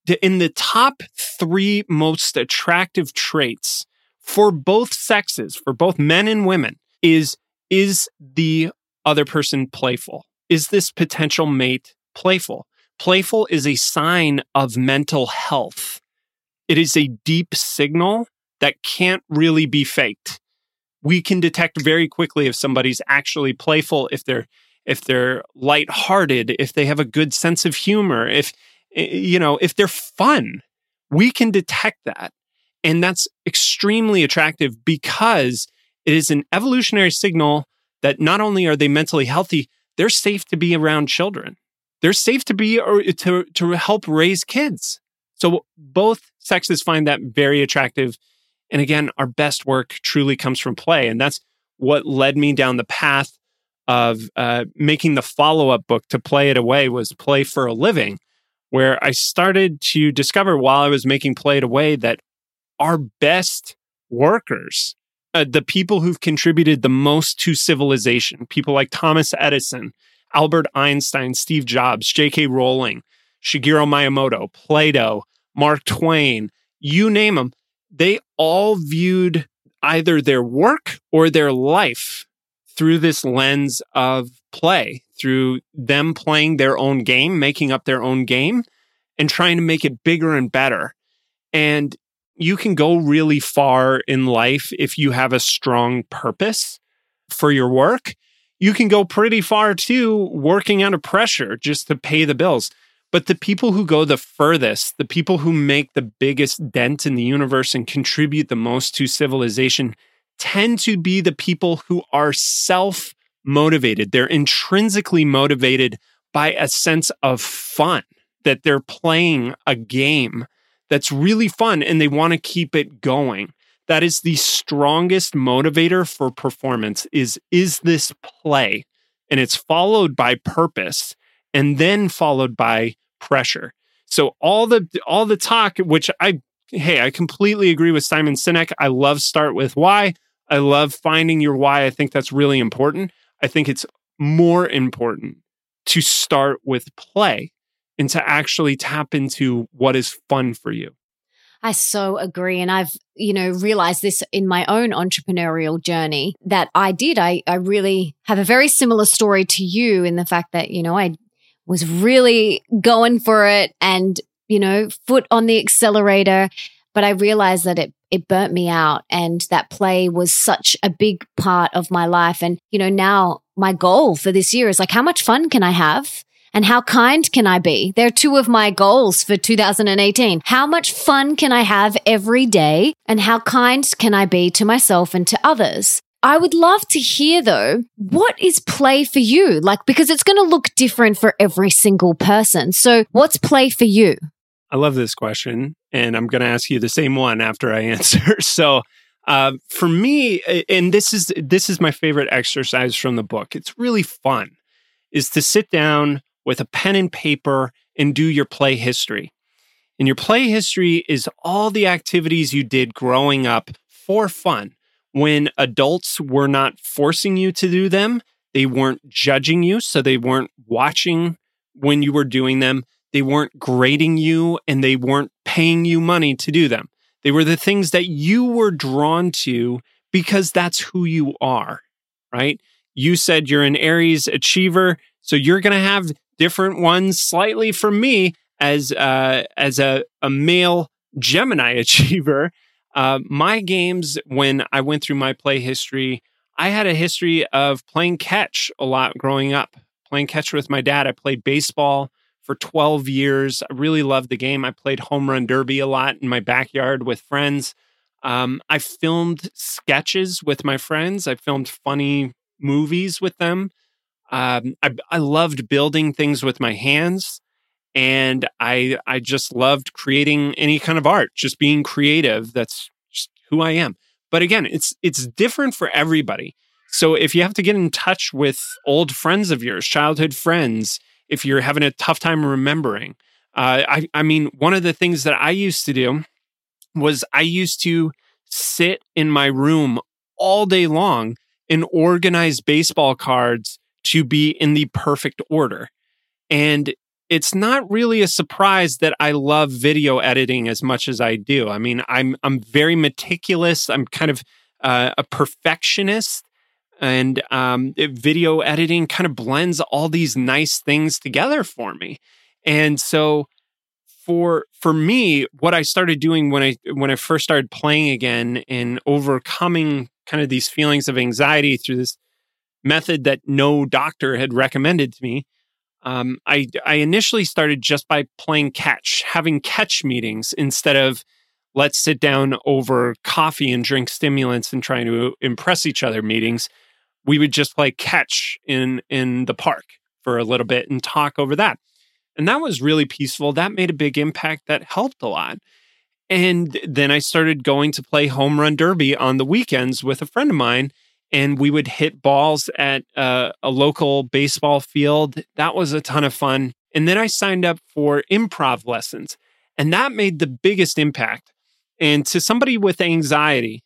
the in the top three most attractive traits for both sexes, for both men and women, is is the other person playful? Is this potential mate playful? Playful is a sign of mental health. It is a deep signal that can't really be faked we can detect very quickly if somebody's actually playful, if they're if they're lighthearted, if they have a good sense of humor, if eh, you know, if they're fun. We can detect that. And that's extremely attractive because it is an evolutionary signal that not only are they mentally healthy, they're safe to be around children. They're safe to be or eh, to to help raise kids. So both sexes find that very attractive and again, our best work truly comes from play. And that's what led me down the path of uh, making the follow up book to Play It Away was Play for a Living, where I started to discover while I was making Play It Away that our best workers, uh, the people who've contributed the most to civilization, people like Thomas Edison, Albert Einstein, Steve Jobs, J.K. Rowling, Shigeru Miyamoto, Plato, Mark Twain, you name them, they all viewed either their work or their life through this lens of play, through them playing their own game, making up their own game, and trying to make it bigger and better. And you can go really far in life if you have a strong purpose for your work. You can go pretty far too working under pressure just to pay the bills. But the people who go the furthest, the people who make the biggest dent in the universe and contribute the most to civilization, tend to be the people who are self motivated. They're intrinsically motivated by a sense of fun, that they're playing a game that's really fun and they want to keep it going. That is the strongest motivator for performance is is this play? And it's followed by purpose and then followed by pressure. So all the all the talk, which I hey, I completely agree with Simon Sinek. I love start with why. I love finding your why. I think that's really important. I think it's more important to start with play and to actually tap into what is fun for you. I so agree. And I've, you know, realized this in my own entrepreneurial journey that I did. I, I really have a very similar story to you in the fact that, you know, I was really going for it and, you know, foot on the accelerator. But I realized that it, it burnt me out and that play was such a big part of my life. And, you know, now my goal for this year is like, how much fun can I have? And how kind can I be? They're two of my goals for 2018. How much fun can I have every day? And how kind can I be to myself and to others? I would love to hear though, what is play for you? Like, because it's going to look different for every single person. So what's play for you? I love this question. And I'm going to ask you the same one after I answer. So, uh, for me, and this is this is my favorite exercise from the book. It's really fun, is to sit down with a pen and paper and do your play history. And your play history is all the activities you did growing up for fun when adults were not forcing you to do them. They weren't judging you, so they weren't watching when you were doing them. They weren't grading you and they weren't paying you money to do them. They were the things that you were drawn to because that's who you are, right? You said you're an Aries achiever, so you're going to have different ones slightly from me as uh, as a, a male Gemini achiever. Uh, my games, when I went through my play history, I had a history of playing catch a lot growing up. Playing catch with my dad. I played baseball for 12 years. I really loved the game. I played home run derby a lot in my backyard with friends. Um, I filmed sketches with my friends. I filmed funny movies with them. Um, I, I loved building things with my hands, and I I just loved creating any kind of art, just being creative. That's just who I am. But again, it's it's different for everybody. So if you have to get in touch with old friends of yours, childhood friends, if you're having a tough time remembering, uh, I I mean, one of the things that I used to do was I used to sit in my room all day long and organize baseball cards to be in the perfect order. And it's not really a surprise that I love video editing as much as I do. I mean, I'm I'm very meticulous. I'm kind of uh, a perfectionist, and um, it, video editing kind of blends all these nice things together for me. And so, for for me, what I started doing when I when I first started playing again and overcoming kind of these feelings of anxiety through this method that no doctor had recommended to me. Um, I, I initially started just by playing catch, having catch meetings instead of let's sit down over coffee and drink stimulants and trying to impress each other meetings. We would just play catch in in the park for a little bit and talk over that. And that was really peaceful. That made a big impact. That helped a lot. And then I started going to play home run derby on the weekends with a friend of mine and we would hit balls at uh, a local baseball field. That was a ton of fun. And then I signed up for improv lessons, and that made the biggest impact. And to somebody with anxiety,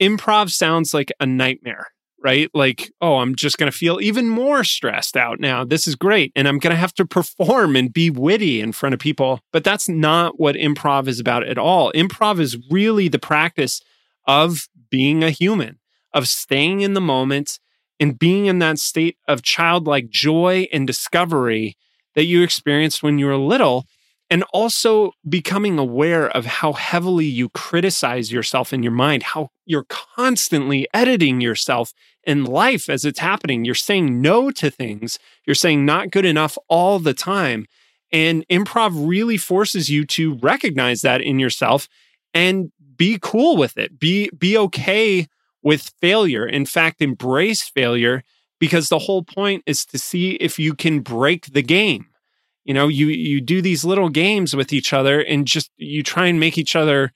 improv sounds like a nightmare, right? Like, oh, I'm just going to feel even more stressed out now. This is great. And I'm going to have to perform and be witty in front of people. But that's not what improv is about at all. Improv is really the practice of being a human of staying in the moment and being in that state of childlike joy and discovery that you experienced when you were little and also becoming aware of how heavily you criticize yourself in your mind, how you're constantly editing yourself in life as it's happening. You're saying no to things, you're saying not good enough all the time. And improv really forces you to recognize that in yourself and be cool with it. Be be okay with failure. In fact, embrace failure because the whole point is to see if you can break the game. You know, you you do these little games with each other and just you try and make each other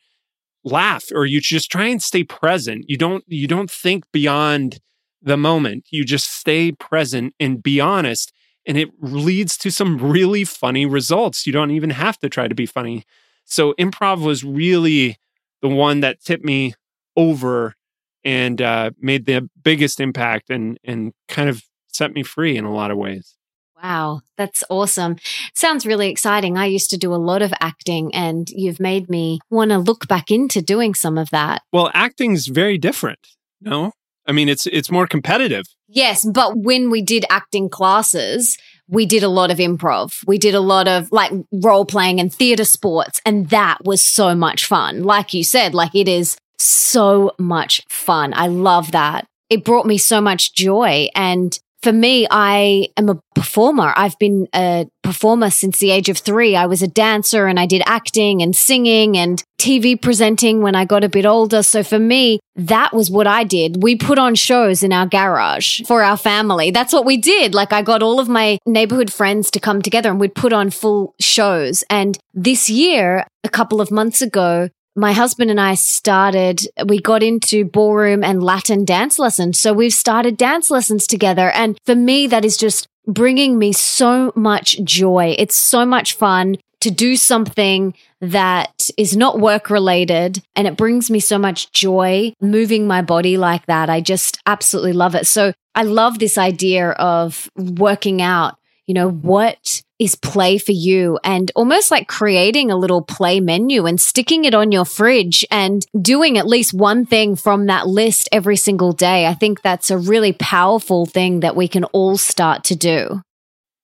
laugh or you just try and stay present. You don't you don't think beyond the moment. You just stay present and be honest and it leads to some really funny results. You don't even have to try to be funny. So improv was really the one that tipped me over and uh, made the biggest impact and and kind of set me free in a lot of ways. Wow, that's awesome. Sounds really exciting. I used to do a lot of acting and you've made me want to look back into doing some of that. Well, acting's very different. No? I mean, it's it's more competitive. Yes, but when we did acting classes, we did a lot of improv. We did a lot of like role playing and theater sports and that was so much fun. Like you said, like it is so much fun. I love that. It brought me so much joy and for me, I am a performer. I've been a performer since the age of three. I was a dancer and I did acting and singing and TV presenting when I got a bit older. So for me, that was what I did. We put on shows in our garage for our family. That's what we did. Like I got all of my neighborhood friends to come together and we'd put on full shows. And this year, a couple of months ago, my husband and I started, we got into ballroom and Latin dance lessons. So we've started dance lessons together. And for me, that is just bringing me so much joy. It's so much fun to do something that is not work related and it brings me so much joy moving my body like that. I just absolutely love it. So I love this idea of working out. You know, what is play for you and almost like creating a little play menu and sticking it on your fridge and doing at least one thing from that list every single day. I think that's a really powerful thing that we can all start to do.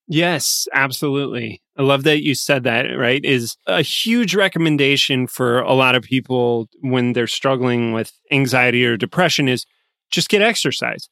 Yes, absolutely. I love that you said that, right? Is a huge recommendation for a lot of people when they're struggling with anxiety or depression is just get exercise.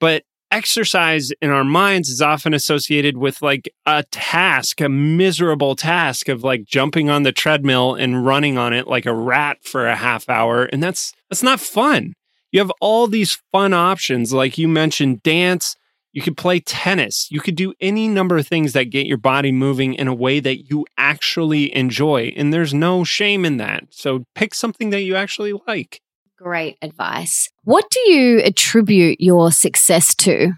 But exercise in our minds is often associated with like a task, a miserable task of like jumping on the treadmill and running on it like a rat for a half hour. And that's that's not fun. You have all these fun options, like you mentioned, dance. You could play tennis. You could do any number of things that get your body moving in a way that you actually enjoy. And there's no shame in that. So pick something that you actually like. Great advice. What do you attribute your success to?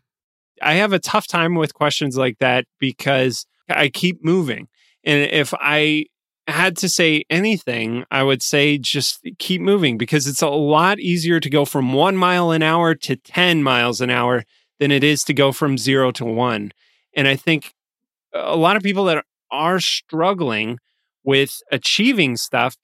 I have a tough time with questions like that because I keep moving. And if I had to say anything, I would say just keep moving because it's a lot easier to go from one mile an hour to 10 miles an hour than it is to go from zero to one. And I think a lot of people that are struggling with achieving stuff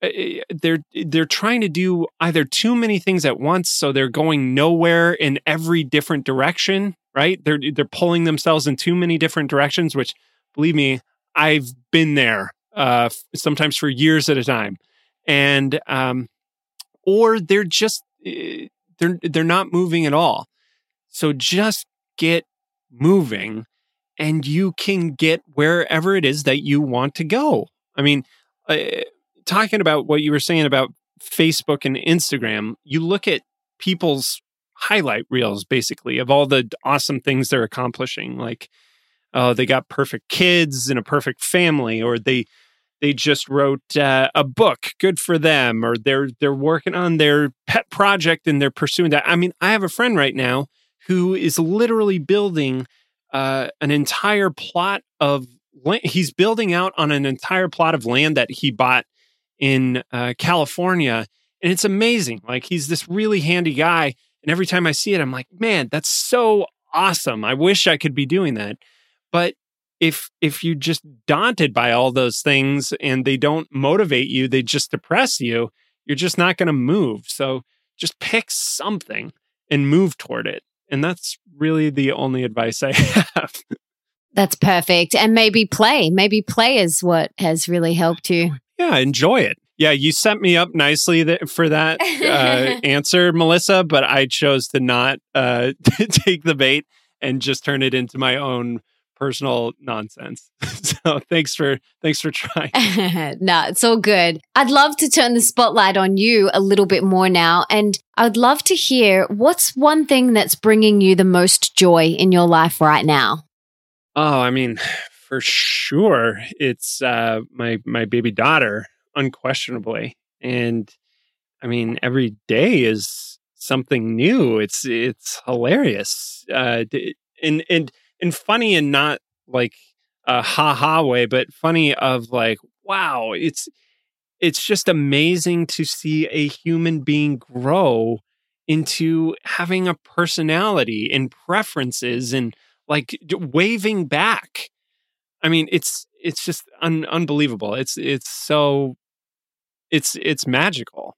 they're they're trying to do either too many things at once so they're going nowhere in every different direction right? They're they're pulling themselves in too many different directions which believe me i've been there uh, sometimes for years at a time. And um, or they're just eh, they're they're not moving at all. So just get moving and you can get wherever it is that you want to go. I mean uh, talking about what you were saying about Facebook and Instagram, you look at people's highlight reels basically of all the awesome things they're accomplishing. Like, oh, they got perfect kids and a perfect family, or they they just wrote uh, a book. Good for them, or they're they're working on their pet project and they're pursuing that. I mean, I have a friend right now who is literally building uh, an entire plot of land. He's building out on an entire plot of land that he bought in uh, California. And it's amazing. Like he's this really handy guy. And every time I see it, I'm like, man, that's so awesome. I wish I could be doing that. But if if you're just daunted by all those things and they don't motivate you, they just depress you, you're just not going to move. So just pick something and move toward it. And that's really the only advice I have. That's perfect. And maybe play. Maybe play is what has really helped you yeah, enjoy it. Yeah, you set me up nicely th- for that uh, answer, Melissa, but I chose to not uh, take the bait and just turn it into my own personal nonsense. so thanks for thanks for trying. no, it's all good. I'd love to turn the spotlight on you a little bit more now and I'd love to hear what's one thing that's bringing you the most joy in your life right now. Oh, I mean, for sure it's uh, my my baby daughter, unquestionably. And I mean, every day is something new. It's it's hilarious. Uh, and and and funny and not like a ha ha way, but funny of like, wow, it's it's just amazing to see a human being grow into having a personality and preferences and like waving back. I mean, it's it's just un- unbelievable. It's it's so it's it's magical.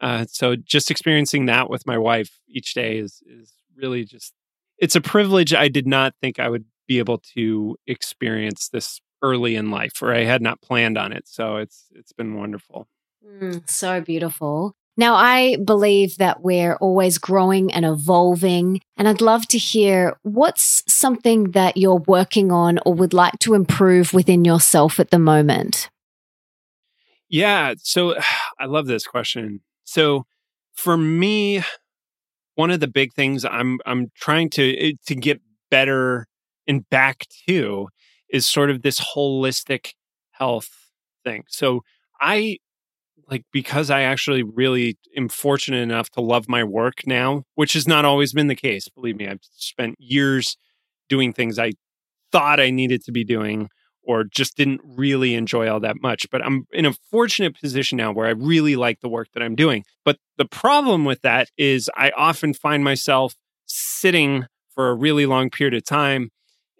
Uh, so just experiencing that with my wife each day is is really just it's a privilege I did not think I would be able to experience this early in life or I had not planned on it. So it's it's been wonderful. Mm, so beautiful. Now, I believe that we're always growing and evolving. And I'd love to hear what's something that you're working on or would like to improve within yourself at the moment? Yeah. So I love this question. So for me, one of the big things I'm I'm trying to eh, to get better and back to is sort of this holistic health thing. So I like because I actually really am fortunate enough to love my work now, which has not always been the case. Believe me, I've spent years doing things I thought I needed to be doing or just didn't really enjoy all that much. But I'm in a fortunate position now where I really like the work that I'm doing. But the problem with that is I often find myself sitting for a really long period of time.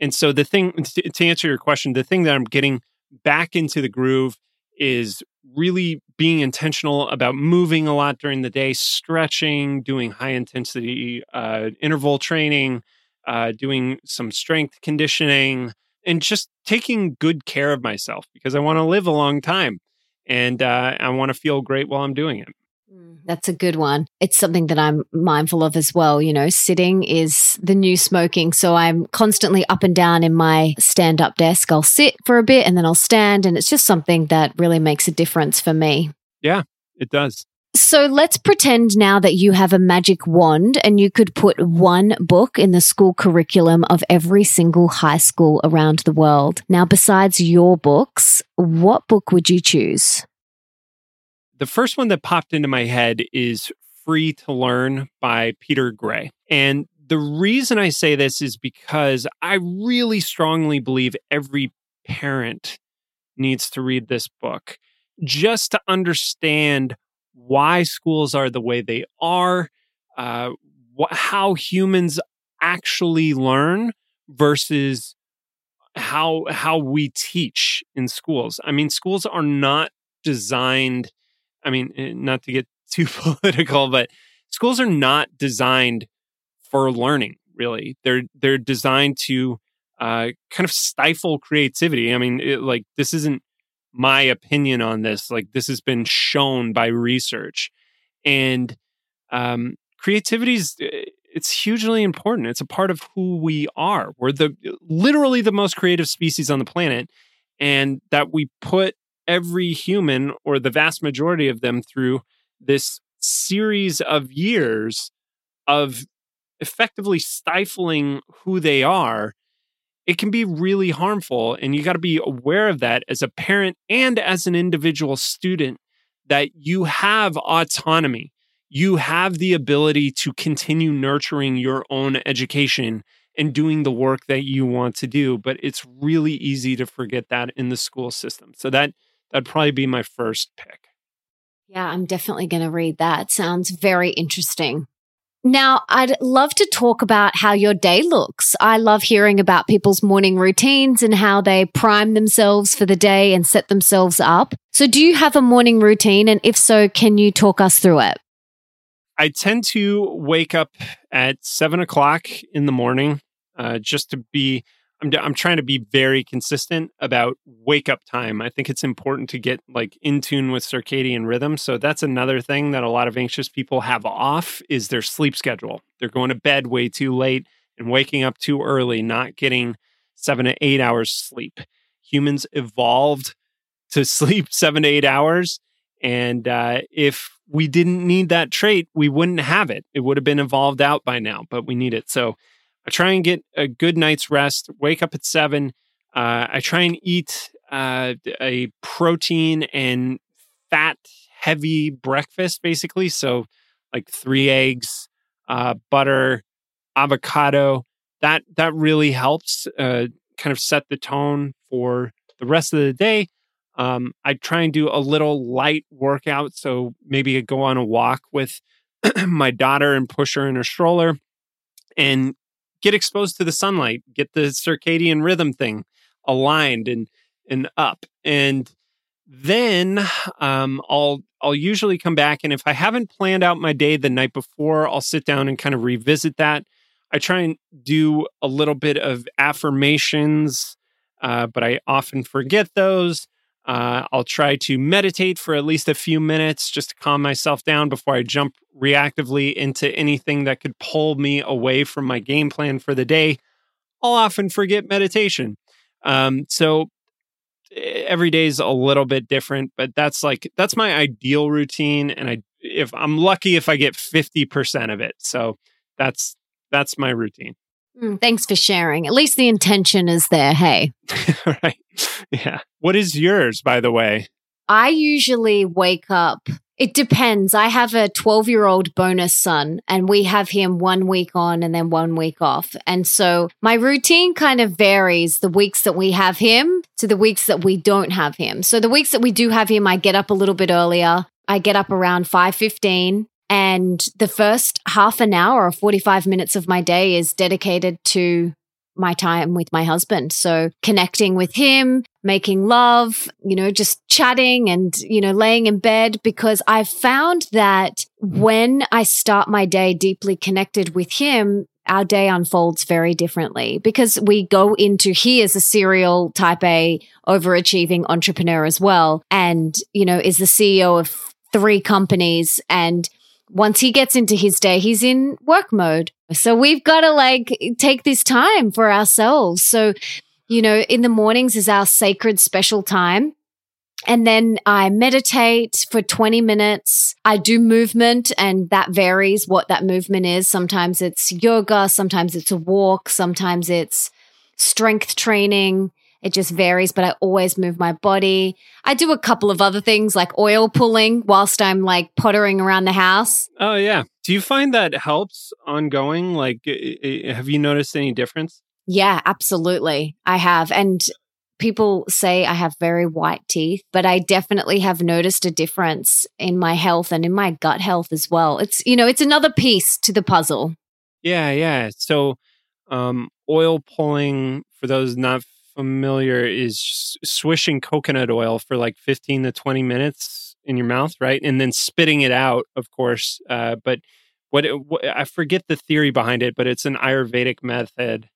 And so the thing to answer your question, the thing that I'm getting back into the groove is really being intentional about moving a lot during the day, stretching, doing high intensity uh, interval training, uh, doing some strength conditioning, and just taking good care of myself because I want to live a long time and uh, I want to feel great while I'm doing it. Mm, that's a good one. It's something that I'm mindful of as well. You know, sitting is the new smoking. So I'm constantly up and down in my stand up desk. I'll sit for a bit and then I'll stand. And it's just something that really makes a difference for me. Yeah, it does. So let's pretend now that you have a magic wand and you could put one book in the school curriculum of every single high school around the world. Now, besides your books, what book would you choose? The first one that popped into my head is Free to Learn by Peter Gray. And the reason I say this is because I really strongly believe every parent needs to read this book just to understand why schools are the way they are, uh, wh- how humans actually learn versus how how we teach in schools. I mean, schools are not designed I mean, eh, not to get too political, but schools are not designed for learning. Really, they're they're designed to uh, kind of stifle creativity. I mean, it, like this isn't my opinion on this. Like this has been shown by research, and um, creativity is eh, it's hugely important. It's a part of who we are. We're the literally the most creative species on the planet, and that we put every human or the vast majority of them through this series of years of effectively stifling who they are it can be really harmful. And you got to be aware of that as a parent and as an individual student that you have autonomy. You have the ability to continue nurturing your own education and doing the work that you want to do but it's really easy to forget that in the school system. So that That'd probably be my first pick. Yeah, I'm definitely going to read that. Sounds very interesting. Now, I'd love to talk about how your day looks. I love hearing about people's morning routines and how they prime themselves for the day and set themselves up. So, do you have a morning routine? And if so, can you talk us through it? I tend to wake up at seven o'clock in the morning uh, just to be I'm I'm trying to be very consistent about wake up time. I think it's important to get like in tune with circadian rhythm. So that's another thing that a lot of anxious people have off is their sleep schedule. They're going to bed way too late and waking up too early, not getting 7 to 8 hours sleep. Humans evolved to sleep 7 to 8 hours and uh, if we didn't need that trait, we wouldn't have it. It would have been evolved out by now, but we need it. So I try and get a good night's rest, wake up at seven. Uh, I try and eat uh, a protein and fat heavy breakfast, basically. So, like three eggs, uh, butter, avocado, that that really helps uh, kind of set the tone for the rest of the day. Um, I try and do a little light workout. So maybe I go on a walk with my daughter and push her in her stroller and get exposed to the sunlight, get the circadian rhythm thing aligned and and up. And then um, I'll I'll usually come back and if I haven't planned out my day the night before, I'll sit down and kind of revisit that. I try and do a little bit of affirmations, uh, but I often forget those. Uh, I'll try to meditate for at least a few minutes just to calm myself down before I jump reactively into anything that could pull me away from my game plan for the day. I'll often forget meditation. Um, so every day is a little bit different, but that's like that's my ideal routine. And I if I'm lucky if I get 50% of it. So that's that's my routine. Mm, thanks for sharing. At least the intention is there. Hey. right. Yeah. What is yours, by the way? I usually wake up. It depends. I have a 12 year old bonus son, and we have him one week on and then one week off. And so my routine kind of varies the weeks that we have him to the weeks that we don't have him. So the weeks that we do have him, I get up a little bit earlier. I get up around 5:15 and the first half an hour or 45 minutes of my day is dedicated to my time with my husband. So connecting with him, making love, you know, just chatting and, you know, laying in bed because I've found that when I start my day deeply connected with him, our day unfolds very differently because we go into he is a serial type A overachieving entrepreneur as well. And, you know, is the CEO of three companies and once he gets into his day, he's in work mode. So we've got to like take this time for ourselves. So, you know, in the mornings is our sacred special time. And then I meditate for 20 minutes. I do movement and that varies what that movement is. Sometimes it's yoga. Sometimes it's a walk. Sometimes it's strength training. It just varies, but I always move my body. I do a couple of other things like oil pulling whilst I'm like pottering around the house. Oh, yeah. Do you find that helps ongoing? Like, have you noticed any difference? Yeah, absolutely. I have. And people say I have very white teeth, but I definitely have noticed a difference in my health and in my gut health as well. It's, you know, it's another piece to the puzzle. Yeah, yeah. So, um, oil pulling, for those not familiar is swishing coconut oil for like 15 to 20 minutes in your mouth, right? And then spitting it out, of course. Uh, but what, it, what, I forget the theory behind it, but it's an Ayurvedic method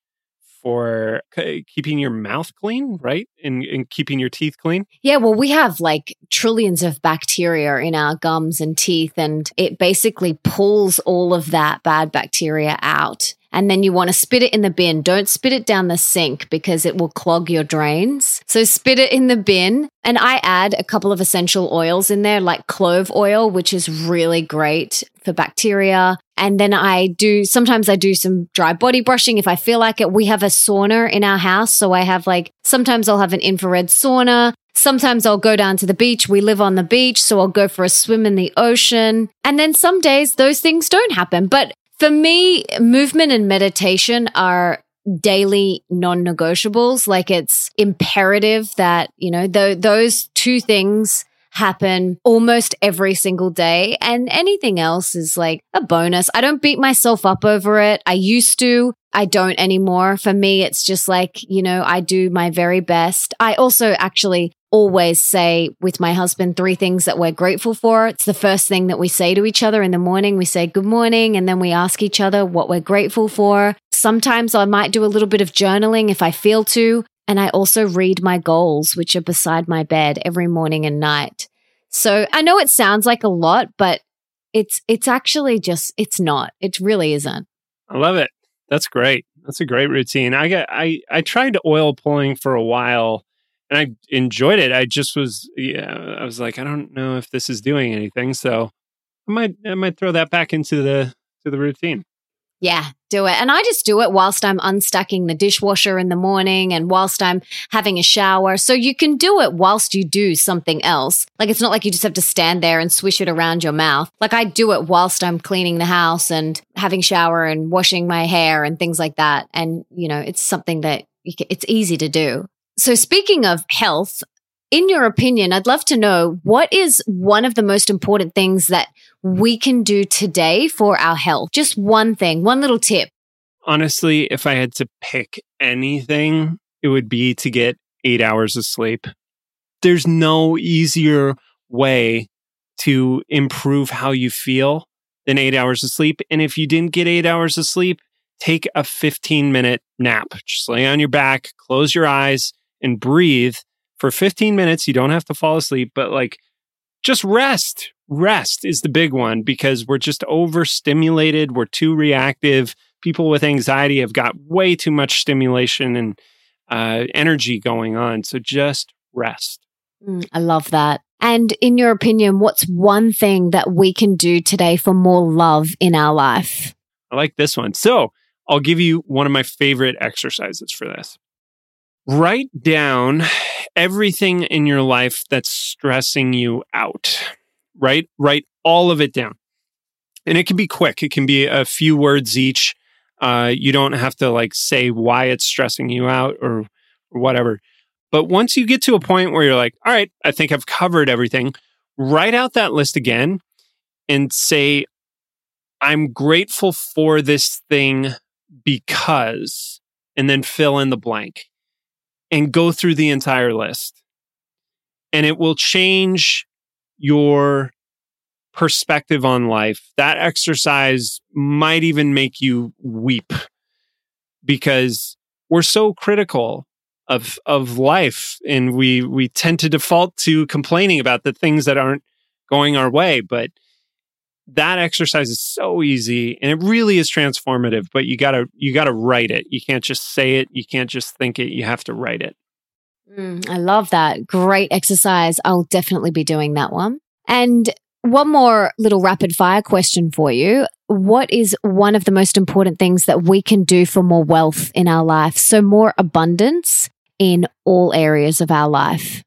for keeping your mouth clean, right? And, and keeping your teeth clean. Yeah, well, we have like trillions of bacteria in our gums and teeth, and it basically pulls all of that bad bacteria out and then you want to spit it in the bin. Don't spit it down the sink because it will clog your drains. So spit it in the bin. And I add a couple of essential oils in there, like clove oil, which is really great for bacteria. And then I do, sometimes I do some dry body brushing if I feel like it. We have a sauna in our house. So I have like, sometimes I'll have an infrared sauna. Sometimes I'll go down to the beach. We live on the beach, so I'll go for a swim in the ocean. And then some days those things don't happen. But for me, movement and meditation are daily non negotiables. Like it's imperative that, you know, th- those two things happen almost every single day. And anything else is like a bonus. I don't beat myself up over it. I used to. I don't anymore. For me, it's just like, you know, I do my very best. I also actually always say with my husband three things that we're grateful for. It's the first thing that we say to each other in the morning. We say good morning and then we ask each other what we're grateful for. Sometimes I might do a little bit of journaling if I feel to. And I also read my goals, which are beside my bed every morning and night. So I know it sounds like a lot, but it's, it's actually just, it's not. It really isn't. I love it. That's great. That's a great routine. I got, I, I tried oil pulling for a while and I enjoyed it. I just was, yeah, I was like, I don't know if this is doing anything, so I might, I might throw that back into the to the routine. Yeah, do it. And I just do it whilst I'm unstacking the dishwasher in the morning and whilst I'm having a shower. So you can do it whilst you do something else. Like it's not like you just have to stand there and swish it around your mouth. Like I do it whilst I'm cleaning the house and having shower and washing my hair and things like that. And, you know, it's something that can, it's easy to do. So speaking of health, in your opinion, I'd love to know what is one of the most important things that we can do today for our health? Just one thing, one little tip. Honestly, if I had to pick anything, it would be to get eight hours of sleep. There's no easier way to improve how you feel than eight hours of sleep. And if you didn't get eight hours of sleep, take a 15 minute nap. Just lay on your back, close your eyes, and breathe for 15 minutes. You don't have to fall asleep, but like just rest. Rest is the big one because we're just overstimulated. We're too reactive. People with anxiety have got way too much stimulation and uh, energy going on. So just rest. Mm, I love that. And in your opinion, what's one thing that we can do today for more love in our life? I like this one. So I'll give you one of my favorite exercises for this. Write down everything in your life that's stressing you out. Right? Write all of it down. And it can be quick. It can be a few words each. Uh, you don't have to like say why it's stressing you out or, or whatever. But once you get to a point where you're like, all right, I think I've covered everything, write out that list again and say, I'm grateful for this thing because, and then fill in the blank and go through the entire list. And it will change your perspective on life. That exercise might even make you weep because we're so critical of of life and we we tend to default to complaining about the things that aren't going our way but that exercise is so easy and it really is transformative but you gotta you gotta write it. You can't just say it. You can't just think it. You have to write it. Mm, i love that. Great exercise. I'll definitely be doing that one. And one more little rapid fire question for you. What is one of the most important things that we can do for more wealth in our life? So more abundance in all areas of our life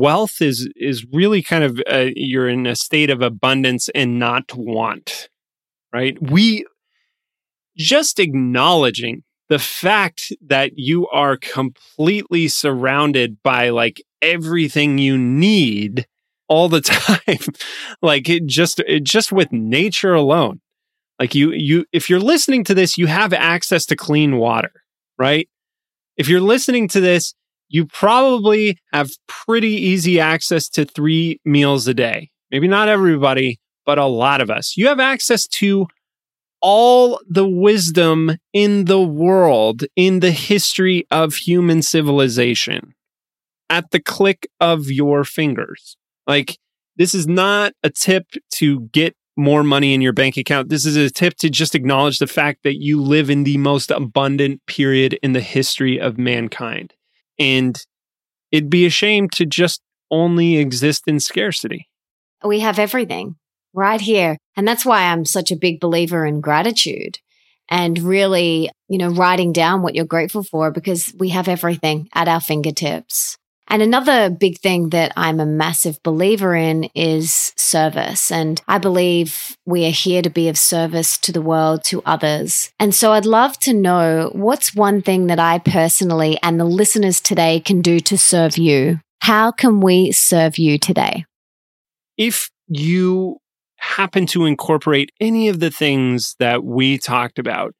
wealth is is really kind of uh, you're in a state of abundance and not want right? We just acknowledging the fact that you are completely surrounded by like everything you need all the time like it just it just with nature alone. Like you you if you're listening to this you have access to clean water right? If you're listening to this you probably have pretty easy access to three meals a day. Maybe not everybody, but a lot of us. You have access to all the wisdom in the world, in the history of human civilization at the click of your fingers. Like, this is not a tip to get more money in your bank account. This is a tip to just acknowledge the fact that you live in the most abundant period in the history of mankind. And it'd be a shame to just only exist in scarcity. We have everything right here. And that's why I'm such a big believer in gratitude and really, you know, writing down what you're grateful for because we have everything at our fingertips. And another big thing that I'm a massive believer in is service. And I believe we are here to be of service to the world, to others. And so I'd love to know what's one thing that I personally and the listeners today can do to serve you? How can we serve you today? If you happen to incorporate any of the things that we talked about,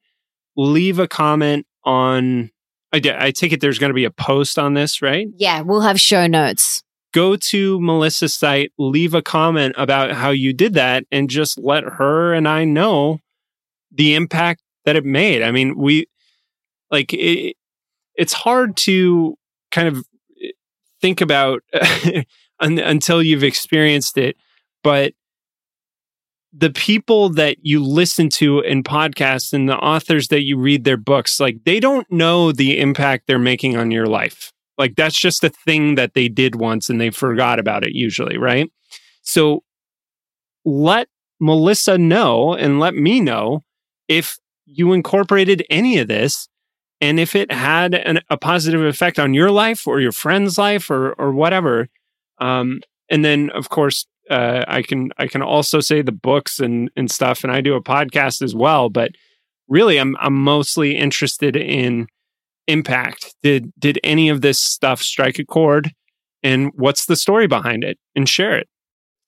leave a comment on I, I take it there's going to be a post on this, right? Yeah, we'll have show notes. Go to Melissa's site, leave a comment about how you did that, and just let her and I know the impact that it made. I mean, we like it, it's hard to kind of eh, think about until you've experienced it, but the people that you listen to in podcasts and the authors that you read their books, like they don't know the impact they're making on your life. Like that's just a thing that they did once and they forgot about it usually, right? So let Melissa know and let me know if you incorporated any of this and if it had an, a positive effect on your life or your friend's life or or whatever. Um, and then of course uh, I can I can also say the books and and stuff, and I do a podcast as well. But really, I'm I'm mostly interested in impact. Did did any of this stuff strike a chord? And what's the story behind it? And share it.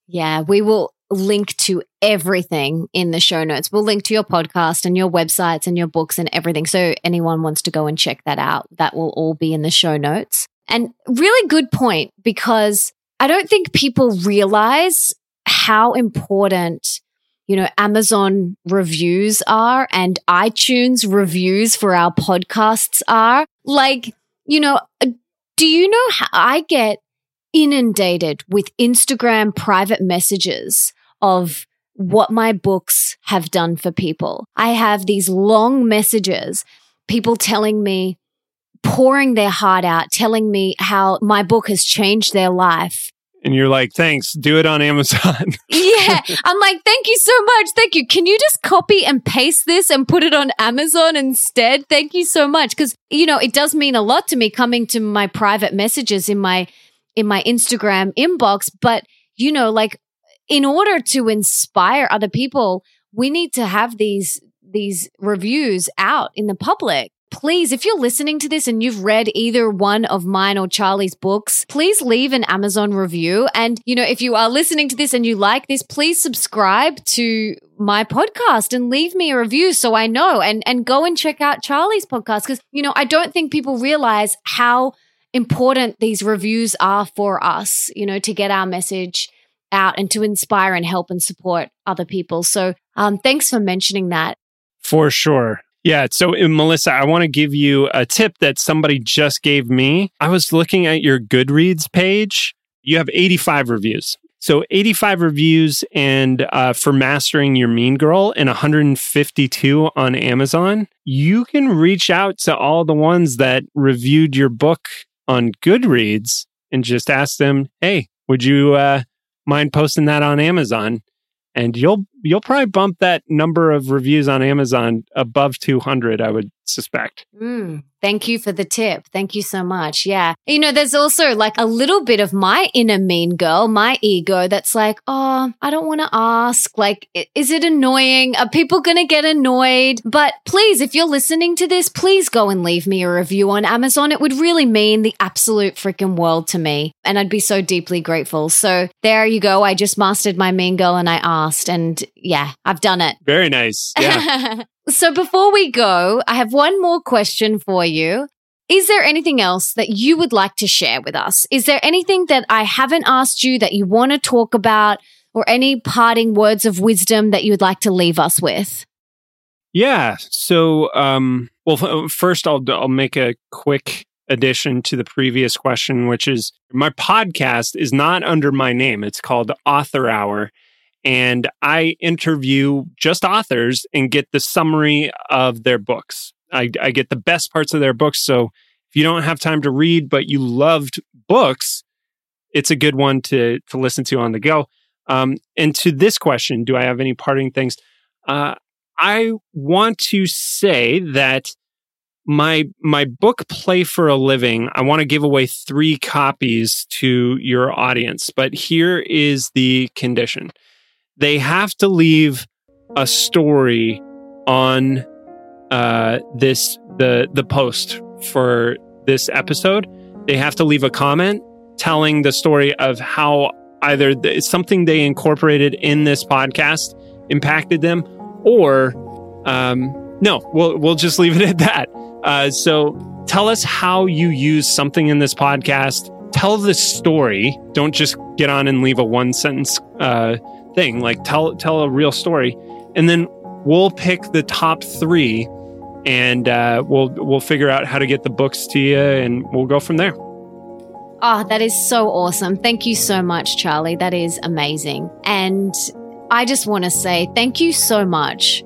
Yeah, we will link to everything in the show notes. We'll link to your podcast and your websites and your books and everything. So anyone wants to go and check that out, that will all be in the show notes. And really good point because I don't think people realize how important you know, Amazon reviews are and iTunes reviews for our podcasts are. Like, you know, uh, do you know how I get inundated with Instagram private messages of what my books have done for people? I have these long messages, people telling me, pouring their heart out, telling me how my book has changed their life and you're like, thanks, do it on Amazon. yeah. I'm like, thank you so much. Thank you. Can you just copy and paste this and put it on Amazon instead? Thank you so much. Cause, you know, it does mean a lot to me coming to my private messages in my, in my Instagram inbox. But, you know, like in order to inspire other people, we need to have these, these reviews out in the public please, if you're listening to this and you've read either one of mine or Charlie's books, please leave an Amazon review. And, you know, if you are listening to this and you like this, please subscribe to my podcast and leave me a review so I know and, and go and check out Charlie's podcast. Cause, you know, I don't think people realize how important these reviews are for us, you know, to get our message out and to inspire and help and support other people. So, um, thanks for mentioning that. For sure. Yeah. So, uh, Melissa, I want to give you a tip that somebody just gave me. I was looking at your Goodreads page. You have 85 reviews. So, 85 reviews and uh, for mastering your mean girl and 152 on Amazon. You can reach out to all the ones that reviewed your book on Goodreads and just ask them, hey, would you uh, mind posting that on Amazon? And you'll you'll probably bump that number of reviews on Amazon above 200, I would suspect. Mm, thank you for the tip. Thank you so much. Yeah. You know, there's also like a little bit of my inner mean girl, my ego that's like, oh, I don't want to ask. Like, is it annoying? Are people going to get annoyed? But please, if you're listening to this, please go and leave me a review on Amazon. It would really mean the absolute freaking world to me. And I'd be so deeply grateful. So there you go. I just mastered my mean girl and I asked. And yeah, I've done it. Very nice. Yeah. so before we go, I have one more question for you. Is there anything else that you would like to share with us? Is there anything that I haven't asked you that you want to talk about or any parting words of wisdom that you would like to leave us with? Yeah. So, um, well, first I'll, I'll make a quick addition to the previous question, which is my podcast is not under my name. It's called Author Hour and I interview just authors and get the summary of their books. I, I, get the best parts of their books. So if you don't have time to read, but you loved books, it's a good one to to listen to on the go. Um, and to this question, do I have any parting things? Uh, I want to say that my my book play for a living i want to give away 3 copies to your audience but here is the condition they have to leave a story on uh, this the the post for this episode. They have to leave a comment telling the story of how either the, something they incorporated in this podcast impacted them, or um, no, we'll we'll just leave it at that. Uh, so tell us how you use something in this podcast. Tell the story. Don't just get on and leave a one sentence uh, thing. Like tell tell a real story, and then we'll pick the top three, and uh, we'll we'll figure out how to get the books to you, and we'll go from there. Oh, that is so awesome! Thank you so much, Charlie. That is amazing, and I just want to say thank you so much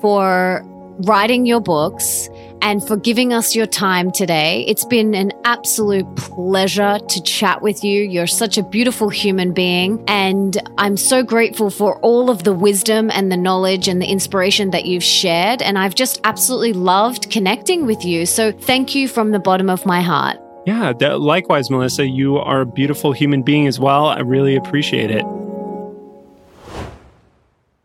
for writing your books and for giving us your time today. It's been an absolute pleasure to chat with you. You're such a beautiful human being, and I'm so grateful for all of the wisdom and the knowledge and the inspiration that you've shared. And I've just absolutely loved connecting with you. So thank you from the bottom of my heart. Yeah, likewise, Melissa. You are a beautiful human being as well. I really appreciate it.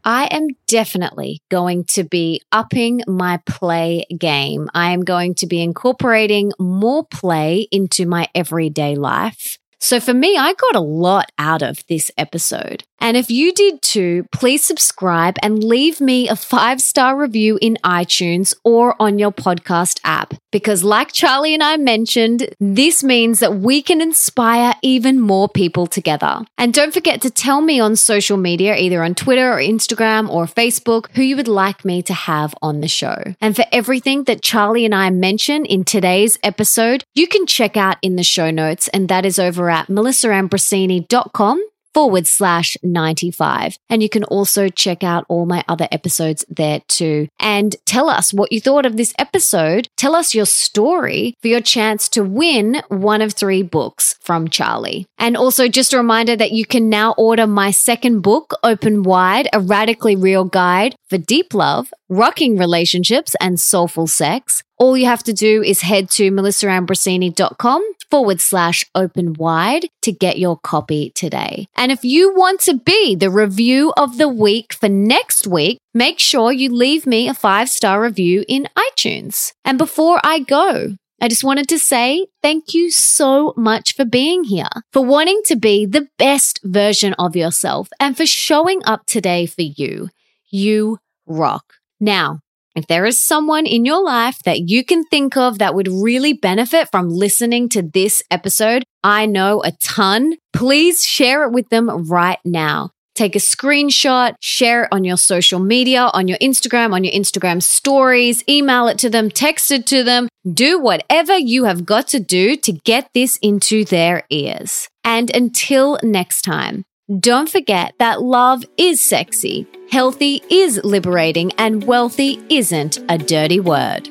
I am definitely going to be upping my play game. I am going to be incorporating more play into my everyday life. So for me, I got a lot out of this episode. And if you did too, please subscribe and leave me a five star review in iTunes or on your podcast app. Because, like Charlie and I mentioned, this means that we can inspire even more people together. And don't forget to tell me on social media, either on Twitter or Instagram or Facebook, who you would like me to have on the show. And for everything that Charlie and I mention in today's episode, you can check out in the show notes, and that is over at melissaambrosini.com forward slash 95. And you can also check out all my other episodes there too. And tell us what you thought of this episode. Tell us your story for your chance to win one of three books from Charlie. And also just a reminder that you can now order my second book, Open Wide, a radically real guide for deep love, rocking relationships, and soulful sex. All you have to do is head to melissaambrosini.com forward slash open wide to get your copy today. And if you want to be the review of the week for next week, make sure you leave me a five star review in iTunes. And before I go, I just wanted to say thank you so much for being here, for wanting to be the best version of yourself, and for showing up today for you. You rock. Now, if there is someone in your life that you can think of that would really benefit from listening to this episode, I know a ton. Please share it with them right now. Take a screenshot, share it on your social media, on your Instagram, on your Instagram stories, email it to them, text it to them. Do whatever you have got to do to get this into their ears. And until next time, don't forget that love is sexy, healthy is liberating, and wealthy isn't a dirty word.